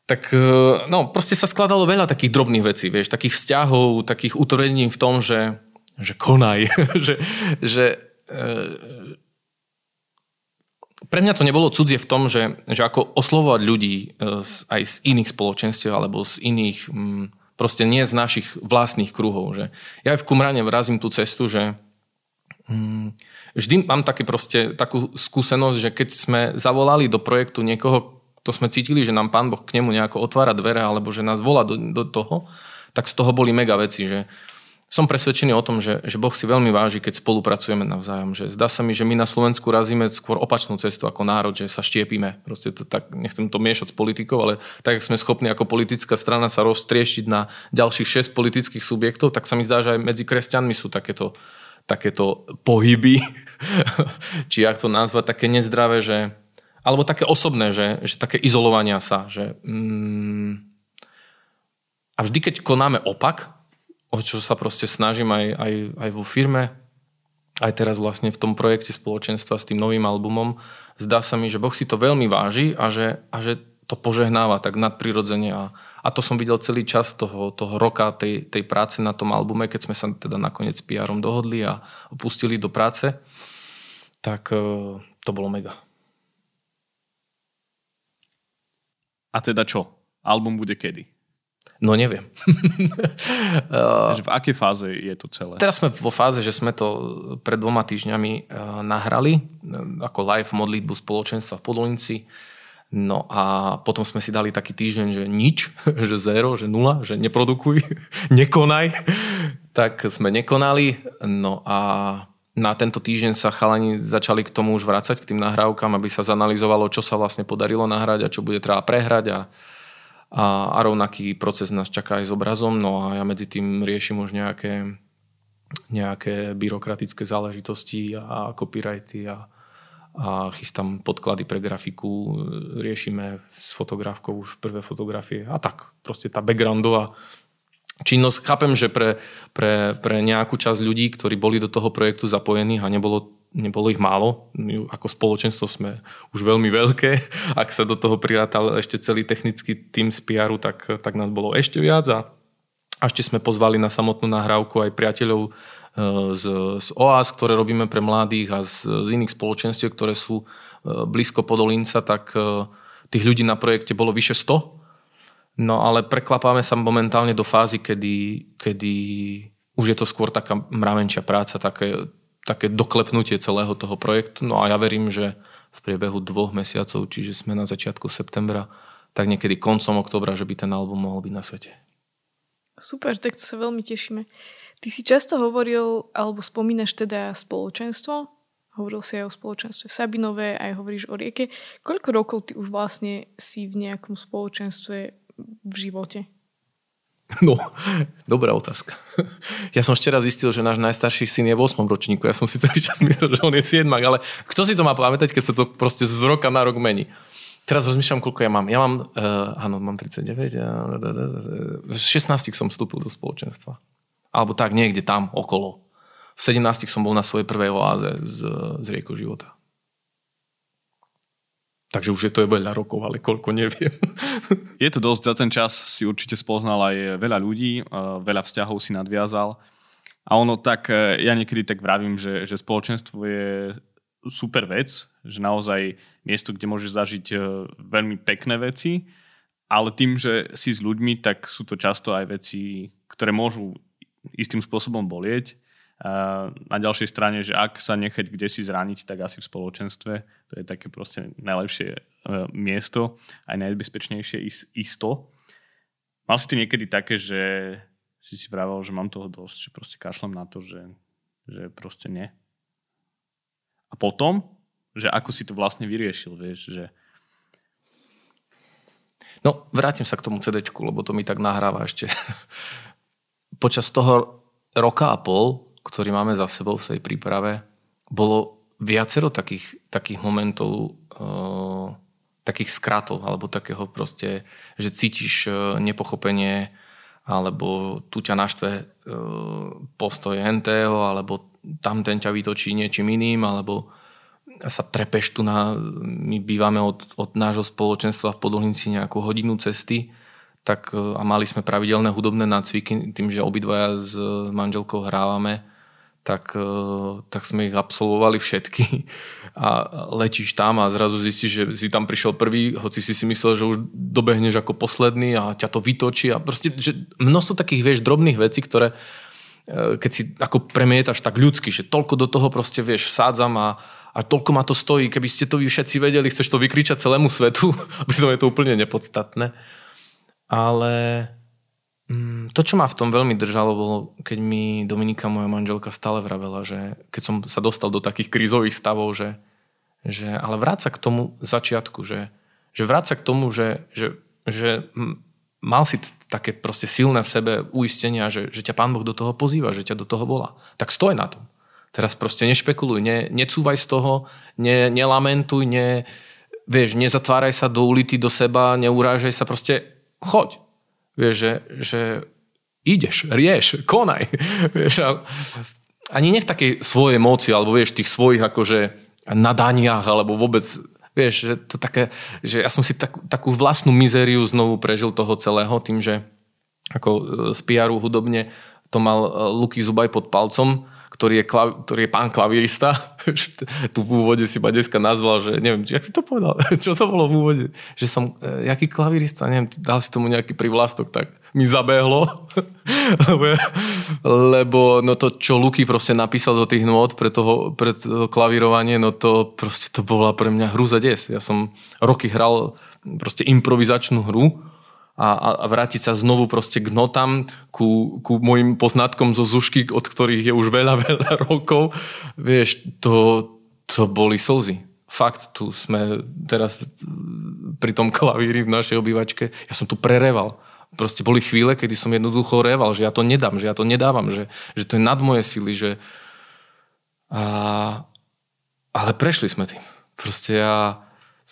tak e, no, proste sa skladalo veľa takých drobných vecí, vieš, takých vzťahov, takých utvrdení v tom, že, že konaj, že, že e, pre mňa to nebolo cudzie v tom, že, že ako oslovovať ľudí e, aj z iných spoločenstiev alebo z iných mm, Proste nie z našich vlastných kruhov. Že ja aj v Kumrane vrazím tú cestu, že mm, vždy mám také proste, takú skúsenosť, že keď sme zavolali do projektu niekoho, to sme cítili, že nám Pán Boh k nemu nejako otvára dvere alebo že nás volá do, do toho, tak z toho boli mega veci, že som presvedčený o tom, že, že Boh si veľmi váži, keď spolupracujeme navzájom. Že zdá sa mi, že my na Slovensku razíme skôr opačnú cestu ako národ, že sa štiepime. Proste to tak, nechcem to miešať s politikou, ale tak, ako sme schopní ako politická strana sa roztrieštiť na ďalších 6 politických subjektov, tak sa mi zdá, že aj medzi kresťanmi sú takéto, takéto pohyby, či ak to nazvať, také nezdravé, že, alebo také osobné, že, že také izolovania sa. Že, mm, a vždy, keď konáme opak, o čo sa proste snažím aj, aj, aj vo firme, aj teraz vlastne v tom projekte spoločenstva s tým novým albumom, zdá sa mi, že Boh si to veľmi váži a že, a že to požehnáva tak nadprirodzene a, a to som videl celý čas toho, toho roka tej, tej práce na tom albume, keď sme sa teda nakoniec s pr dohodli a opustili do práce, tak e, to bolo mega. A teda čo? Album bude kedy? No neviem. v akej fáze je to celé? Teraz sme vo fáze, že sme to pred dvoma týždňami eh, nahrali eh, ako live modlitbu spoločenstva v Podolnici. No a potom sme si dali taký týždeň, že nič, že zero, že nula, že neprodukuj, nekonaj. Tak sme nekonali. No a na tento týždeň sa chalani začali k tomu už vrácať, k tým nahrávkam, aby sa zanalizovalo, čo sa vlastne podarilo nahrať a čo bude treba prehrať a a, a rovnaký proces nás čaká aj s obrazom, no a ja medzi tým riešim už nejaké, nejaké byrokratické záležitosti a copyrighty a, a chystám podklady pre grafiku, riešime s fotografkou už prvé fotografie a tak. Proste tá backgroundová činnosť. Chápem, že pre, pre, pre nejakú časť ľudí, ktorí boli do toho projektu zapojení a nebolo nebolo ich málo. My ako spoločenstvo sme už veľmi veľké. Ak sa do toho prirátal ešte celý technický tým z pr tak, tak nás bolo ešte viac. A, a ešte sme pozvali na samotnú nahrávku aj priateľov e, z, z OAS, ktoré robíme pre mladých a z, z iných spoločenstiev, ktoré sú e, blízko Podolinca, tak e, tých ľudí na projekte bolo vyše 100. No ale preklapáme sa momentálne do fázy, kedy, kedy už je to skôr taká mravenčia práca, také také doklepnutie celého toho projektu. No a ja verím, že v priebehu dvoch mesiacov, čiže sme na začiatku septembra, tak niekedy koncom oktobra, že by ten album mohol byť na svete. Super, tak to sa veľmi tešíme. Ty si často hovoril, alebo spomínaš teda spoločenstvo, hovoril si aj o spoločenstve Sabinové, aj hovoríš o rieke. Koľko rokov ty už vlastne si v nejakom spoločenstve v živote? No, dobrá otázka. Ja som raz zistil, že náš najstarší syn je v 8. ročníku. Ja som si celý čas myslel, že on je 7, ale kto si to má pamätať, keď sa to proste z roka na rok mení. Teraz rozmýšľam, koľko ja mám. Ja mám, uh, áno, mám 39. V 16 som vstúpil do spoločenstva. Alebo tak, niekde tam, okolo. V 17 som bol na svojej prvej oáze z, z rieku života. Takže už je to veľa rokov, ale koľko neviem. Je to dosť, za ten čas si určite spoznal aj veľa ľudí, veľa vzťahov si nadviazal. A ono tak, e, ja niekedy tak vravím, že, že spoločenstvo je super vec, že naozaj miesto, kde môžeš zažiť e, veľmi pekné veci, ale tým, že si s ľuďmi, tak sú to často aj veci, ktoré môžu istým spôsobom bolieť na ďalšej strane, že ak sa nechať kde si zraniť, tak asi v spoločenstve. To je také proste najlepšie e, miesto, aj najbezpečnejšie isto. mal si ty niekedy také, že si si vravel, že mám toho dosť, že proste kašlem na to, že, že proste nie. A potom, že ako si to vlastne vyriešil, vieš, že... No, vrátim sa k tomu CD, lebo to mi tak nahráva ešte. Počas toho roka a pol, ktorý máme za sebou v tej príprave, bolo viacero takých, takých momentov, uh, takých skratov, alebo takého proste, že cítiš uh, nepochopenie, alebo tu ťa naštve uh, postoj hentého, alebo tam ten ťa vytočí niečím iným, alebo sa trepeš tu na... My bývame od, od nášho spoločenstva v Podolnici nejakú hodinu cesty tak, a mali sme pravidelné hudobné nácviky tým, že obidvaja s manželkou hrávame tak, tak sme ich absolvovali všetky. A letíš tam a zrazu zistíš, že si tam prišiel prvý, hoci si si myslel, že už dobehneš ako posledný a ťa to vytočí. A proste, že množstvo takých, vieš, drobných vecí, ktoré keď si ako premietaš tak ľudsky, že toľko do toho proste, vieš, vsádzam a, a toľko ma to stojí, keby ste to vy všetci vedeli, chceš to vykričať celému svetu, to je to úplne nepodstatné. Ale to, čo ma v tom veľmi držalo, bolo, keď mi Dominika, moja manželka, stále vravela, že keď som sa dostal do takých krízových stavov, že, že ale vráť sa k tomu začiatku, že, že vráť sa k tomu, že, že, že mal si také proste silné v sebe uistenia, že, že ťa Pán Boh do toho pozýva, že ťa do toho volá. Tak stoj na tom. Teraz proste nešpekuluj, ne, necúvaj z toho, ne, nelamentuj, ne, vieš, nezatváraj sa do ulity do seba, neurážaj sa, proste choď. Vieš, že, že ideš, rieš, konaj. Vieš, a, ani nie v takej svojej moci, alebo vieš, tých svojich akože nadaniach, alebo vôbec, vieš, že to také, že ja som si takú, takú vlastnú mizériu znovu prežil toho celého tým, že ako e, z PR hudobne to mal e, Luky Zubaj pod palcom, ktorý je, klav, ktorý je pán klavirista. tu v úvode si ma dneska nazval, že neviem, jak si to povedal, čo to bolo v úvode, že som, e, jaký klavirista, neviem, dal si tomu nejaký privlastok, tak mi zabehlo, lebo, lebo no to, čo Luky proste napísal do tých nôd pre, toho, pre to klavírovanie, no to proste to bola pre mňa hru za des. Ja som roky hral proste improvizačnú hru, a, a vrátiť sa znovu proste k notám, ku, ku mojim poznatkom zo zušky, od ktorých je už veľa, veľa rokov, vieš, to, to boli slzy. Fakt, tu sme teraz pri tom klavíri v našej obývačke, ja som tu prereval. Proste boli chvíle, kedy som jednoducho reval, že ja to nedám, že ja to nedávam, že, že to je nad moje sily, že... A... Ale prešli sme tým. Proste ja...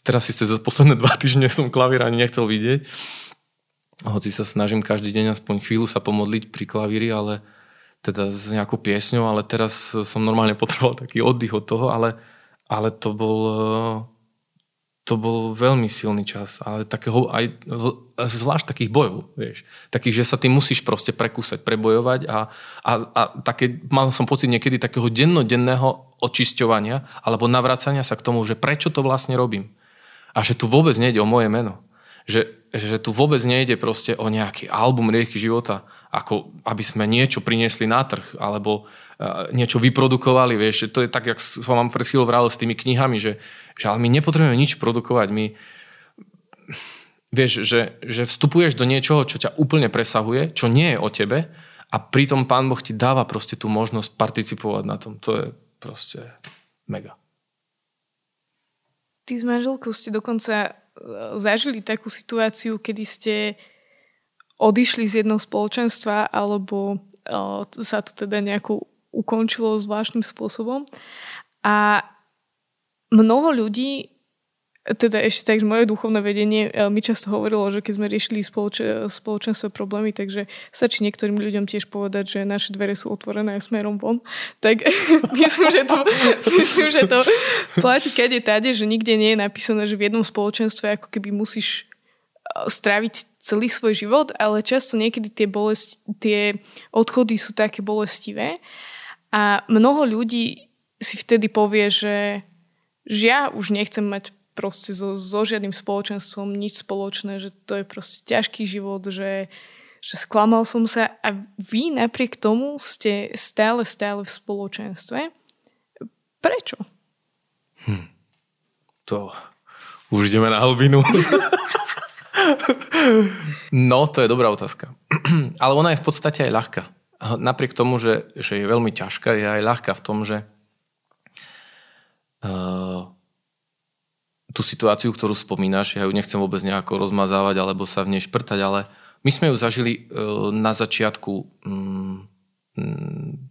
Teraz si za posledné dva týždne som klavír ani nechcel vidieť hoci sa snažím každý deň aspoň chvíľu sa pomodliť pri klavíri, ale teda s nejakou piesňou, ale teraz som normálne potreboval taký oddych od toho, ale, ale to bol to bol veľmi silný čas, ale takého aj zvlášť takých bojov, vieš. Takých, že sa tým musíš proste prekúsať, prebojovať a, a, a také, mal som pocit niekedy takého dennodenného očisťovania alebo navracania sa k tomu, že prečo to vlastne robím. A že tu vôbec nejde o moje meno že, že tu vôbec nejde proste o nejaký album rieky života, ako aby sme niečo priniesli na trh, alebo uh, niečo vyprodukovali, vieš, to je tak, jak som vám pred chvíľou vral s tými knihami, že, že ale my nepotrebujeme nič produkovať, my vieš, že, že vstupuješ do niečoho, čo ťa úplne presahuje, čo nie je o tebe a pritom Pán Boh ti dáva proste tú možnosť participovať na tom. To je proste mega. Ty s manželkou ste dokonca zažili takú situáciu, kedy ste odišli z jedného spoločenstva alebo sa to teda nejako ukončilo zvláštnym spôsobom. A mnoho ľudí teda ešte tak, že moje duchovné vedenie e, mi často hovorilo, že keď sme riešili spoloč- spoločenské problémy, takže sa či niektorým ľuďom tiež povedať, že naše dvere sú otvorené smerom von. Tak myslím, že to, myslím, že to platí kade tade, že nikde nie je napísané, že v jednom spoločenstve ako keby musíš e, stráviť celý svoj život, ale často niekedy tie, bolesti, tie odchody sú také bolestivé a mnoho ľudí si vtedy povie, že, že ja už nechcem mať proste so, so žiadnym spoločenstvom nič spoločné, že to je proste ťažký život, že, že sklamal som sa a vy napriek tomu ste stále, stále v spoločenstve. Prečo? Hm. To už ideme na hlbinu. No, to je dobrá otázka. Ale ona je v podstate aj ľahká. Napriek tomu, že, že je veľmi ťažká, je aj ľahká v tom, že uh, tú situáciu, ktorú spomínaš, ja ju nechcem vôbec nejako rozmazávať alebo sa v nej šprtať, ale my sme ju zažili uh, na začiatku, um,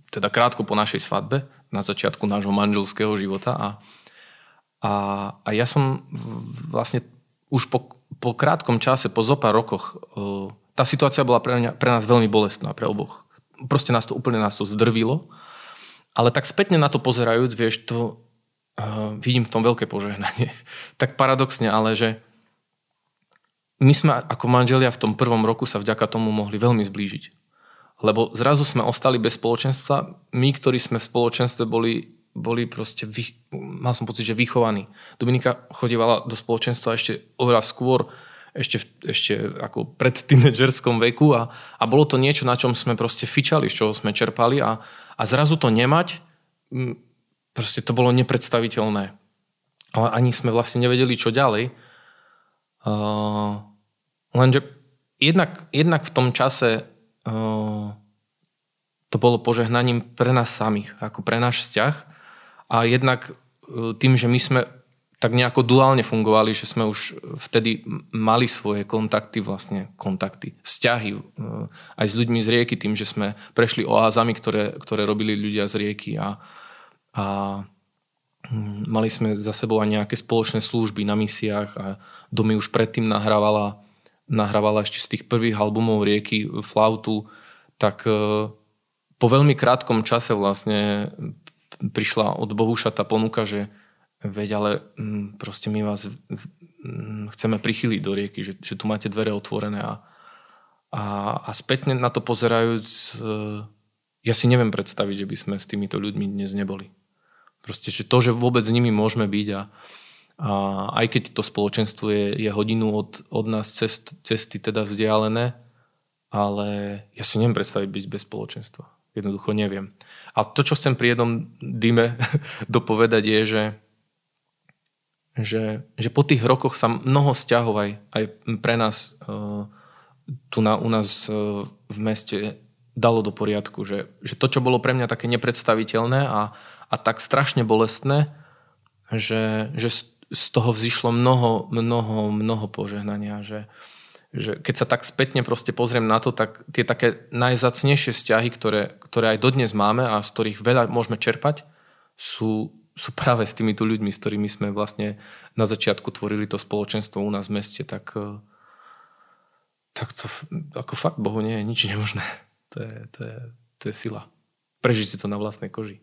teda krátko po našej svadbe, na začiatku nášho manželského života a, a, a ja som vlastne už po, po krátkom čase, po zopár rokoch, uh, tá situácia bola pre, mňa, pre nás veľmi bolestná, pre oboch proste nás to úplne nás to zdrvilo. Ale tak spätne na to pozerajúc, vieš, to vidím v tom veľké požehnanie. tak paradoxne, ale že my sme ako manželia v tom prvom roku sa vďaka tomu mohli veľmi zblížiť. Lebo zrazu sme ostali bez spoločenstva. My, ktorí sme v spoločenstve boli, boli proste, vy, mal som pocit, že vychovaní. Dominika chodievala do spoločenstva ešte oveľa skôr, ešte, ešte ako pred tínedžerskom veku a, a bolo to niečo, na čom sme proste fičali, z čoho sme čerpali a, a zrazu to nemať, proste to bolo nepredstaviteľné. Ale ani sme vlastne nevedeli, čo ďalej. Uh, lenže jednak, jednak v tom čase uh, to bolo požehnaním pre nás samých, ako pre náš vzťah a jednak uh, tým, že my sme tak nejako duálne fungovali, že sme už vtedy mali svoje kontakty, vlastne kontakty, vzťahy e, aj s ľuďmi z rieky, tým, že sme prešli oázami, ktoré, ktoré robili ľudia z rieky a, a hm, mali sme za sebou aj nejaké spoločné služby na misiách a Domy už predtým nahrávala, nahrávala ešte z tých prvých albumov rieky flautu, tak e, po veľmi krátkom čase vlastne prišla od Bohuša tá ponuka, že veď ale mm, proste my vás mm, chceme prichyliť do rieky, že, že tu máte dvere otvorené a, a, a spätne na to pozerajúc, e, ja si neviem predstaviť, že by sme s týmito ľuďmi dnes neboli. Proste, že to, že vôbec nimi môžeme byť a, a aj keď to spoločenstvo je, je hodinu od, od nás cest, cesty teda vzdialené, ale ja si neviem predstaviť byť bez spoločenstva. Jednoducho neviem. A to, čo chcem pri jednom dime dopovedať je, že že, že po tých rokoch sa mnoho vzťahov aj, aj pre nás uh, tu na, u nás uh, v meste dalo do poriadku, že, že to, čo bolo pre mňa také nepredstaviteľné a, a tak strašne bolestné, že, že z, toho vzýšlo mnoho, mnoho, mnoho požehnania, že, že keď sa tak spätne proste pozriem na to, tak tie také najzacnejšie vzťahy, ktoré, ktoré aj dodnes máme a z ktorých veľa môžeme čerpať, sú, sú práve s týmito ľuďmi, s ktorými sme vlastne na začiatku tvorili to spoločenstvo u nás v meste, tak, eh, tak to ako fakt Bohu nie je nič nemožné. To je, to je, to je sila. Prežiť si to na vlastnej koži.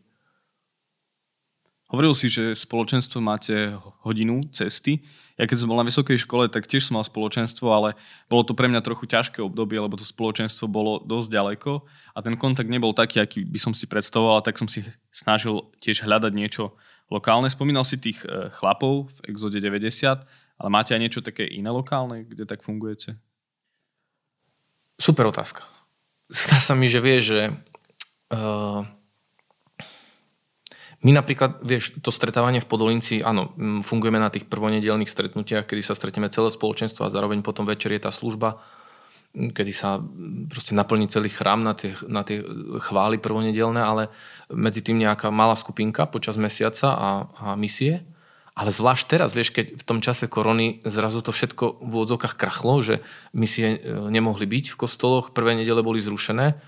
Hovoril si, že spoločenstvo máte hodinu cesty. Ja keď som bol na vysokej škole, tak tiež som mal spoločenstvo, ale bolo to pre mňa trochu ťažké obdobie, lebo to spoločenstvo bolo dosť ďaleko a ten kontakt nebol taký, aký by som si predstavoval, tak som si snažil tiež hľadať niečo lokálne. Spomínal si tých e, chlapov v Exode 90, ale máte aj niečo také iné lokálne, kde tak fungujete? Super otázka. Zdá sa mi, že vieš, že uh my napríklad, vieš, to stretávanie v Podolinci, áno, fungujeme na tých prvonedelných stretnutiach, kedy sa stretneme celé spoločenstvo a zároveň potom večer je tá služba, kedy sa proste naplní celý chrám na tie, na tie chvály prvonedelné, ale medzi tým nejaká malá skupinka počas mesiaca a, a misie. Ale zvlášť teraz, vieš, keď v tom čase korony zrazu to všetko v úvodzovkách krachlo, že misie e, nemohli byť v kostoloch, prvé nedele boli zrušené,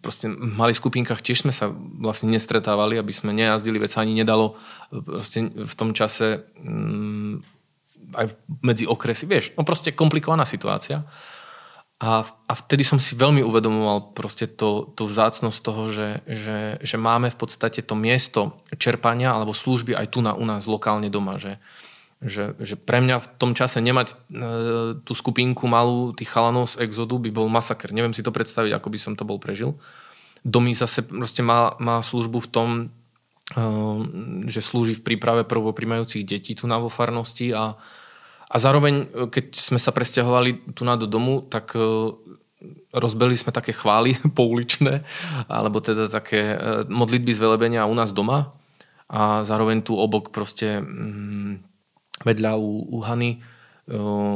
proste v malých skupinkách tiež sme sa vlastne nestretávali, aby sme nejazdili, veď sa ani nedalo proste v tom čase um, aj medzi okresy, vieš, no proste komplikovaná situácia. A, a vtedy som si veľmi uvedomoval proste to, to vzácnosť toho, že, že, že máme v podstate to miesto čerpania alebo služby aj tu na, u nás lokálne doma, že, že, že pre mňa v tom čase nemať e, tú skupinku malú tých chalanov z Exodu by bol masaker. Neviem si to predstaviť, ako by som to bol prežil. Domy zase proste má, má službu v tom, e, že slúži v príprave prvoprimajúcich detí tu na vo farnosti a, a zároveň, e, keď sme sa presťahovali tu na do domu, tak e, rozbeli sme také chvály pouličné, alebo teda také e, modlitby z velebenia u nás doma a zároveň tu obok proste mm, vedľa u, u Hany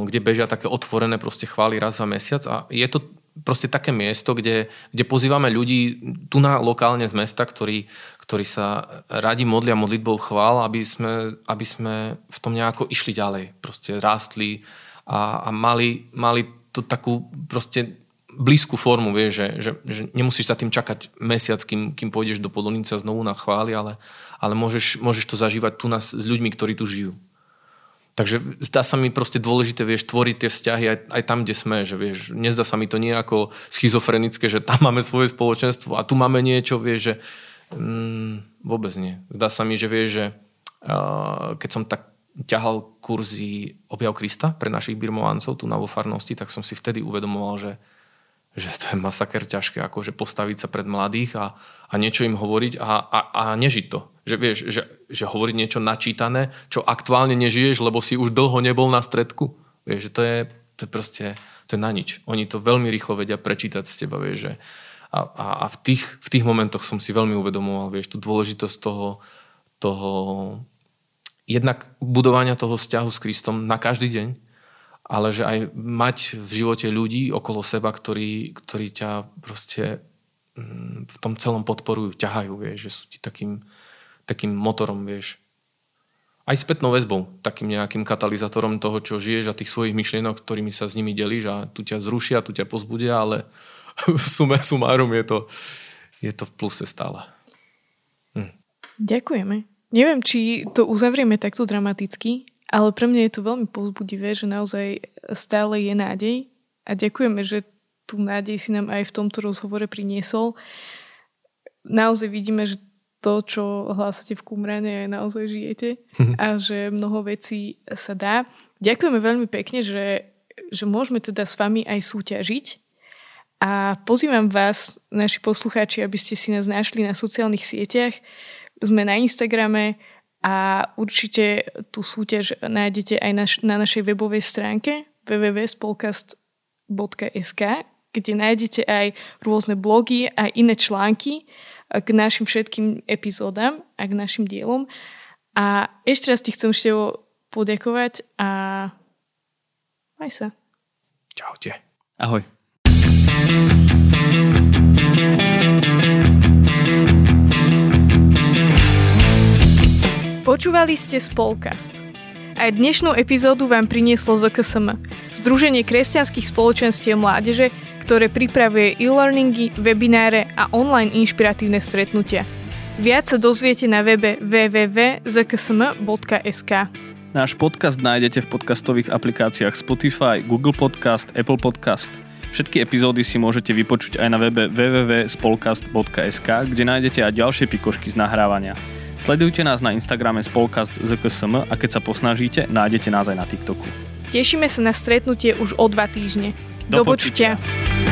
kde bežia také otvorené proste chvály raz za mesiac a je to proste také miesto, kde, kde pozývame ľudí tu na lokálne z mesta, ktorí, ktorí sa radi modlia modlitbou chvál, aby sme, aby sme v tom nejako išli ďalej. Proste rástli a, a mali, mali to takú proste blízku formu, vieš, že, že, že nemusíš sa tým čakať mesiac, kým, kým pôjdeš do Podolnice znovu na chvály, ale, ale môžeš, môžeš to zažívať tu nás s ľuďmi, ktorí tu žijú. Takže zdá sa mi proste dôležité, vieš, tvoriť tie vzťahy aj, aj tam, kde sme, že vieš, nezdá sa mi to nejako schizofrenické, že tam máme svoje spoločenstvo a tu máme niečo, vieš, že mm, vôbec nie. Zdá sa mi, že vieš, že uh, keď som tak ťahal kurzy objav Krista pre našich birmovancov tu na vo farnosti, tak som si vtedy uvedomoval, že, že to je masaker ťažké, akože postaviť sa pred mladých a, a niečo im hovoriť a, a, a nežiť to. Že vieš, že, že hovoriť niečo načítané, čo aktuálne nežiješ, lebo si už dlho nebol na stredku. Vieš, že to je, to je proste, to je na nič. Oni to veľmi rýchlo vedia prečítať z teba, vieš, že a, a, a v, tých, v tých momentoch som si veľmi uvedomoval, vieš, tú dôležitosť toho, toho jednak budovania toho vzťahu s Kristom na každý deň, ale že aj mať v živote ľudí okolo seba, ktorí, ktorí ťa proste mm, v tom celom podporujú, ťahajú, vieš, že sú ti takým, takým motorom, vieš. Aj spätnou väzbou, takým nejakým katalizátorom toho, čo žiješ a tých svojich myšlienok, ktorými sa s nimi delíš a tu ťa zrušia, tu ťa pozbudia, ale v sume sumárum je to, je to v pluse stále. Hm. Ďakujeme. Neviem, či to uzavrieme takto dramaticky, ale pre mňa je to veľmi pozbudivé, že naozaj stále je nádej a ďakujeme, že tú nádej si nám aj v tomto rozhovore priniesol. Naozaj vidíme, že to, čo hlásate v Kumrane, naozaj žijete a že mnoho vecí sa dá. Ďakujeme veľmi pekne, že, že môžeme teda s vami aj súťažiť a pozývam vás, naši poslucháči, aby ste si nás našli na sociálnych sieťach. Sme na Instagrame a určite tú súťaž nájdete aj na, na našej webovej stránke www.spolkast.sk, kde nájdete aj rôzne blogy a iné články, k našim všetkým epizódam a k našim dielom. A ešte raz ti chcem ešte poďakovať a maj sa. Čaute. Ahoj. Počúvali ste Spolkast. Aj dnešnú epizódu vám prinieslo ZKSM, Združenie kresťanských spoločenstiev mládeže, ktoré pripravuje e-learningy, webináre a online inšpiratívne stretnutia. Viac sa dozviete na webe www.zksm.sk. Náš podcast nájdete v podcastových aplikáciách Spotify, Google Podcast, Apple Podcast. Všetky epizódy si môžete vypočuť aj na webe www.spolcast.sk, kde nájdete aj ďalšie pikošky z nahrávania. Sledujte nás na Instagrame spolkast ZKSM a keď sa posnažíte, nájdete nás aj na TikToku. Tešíme sa na stretnutie už o dva týždne. Do, Do počutia. počutia.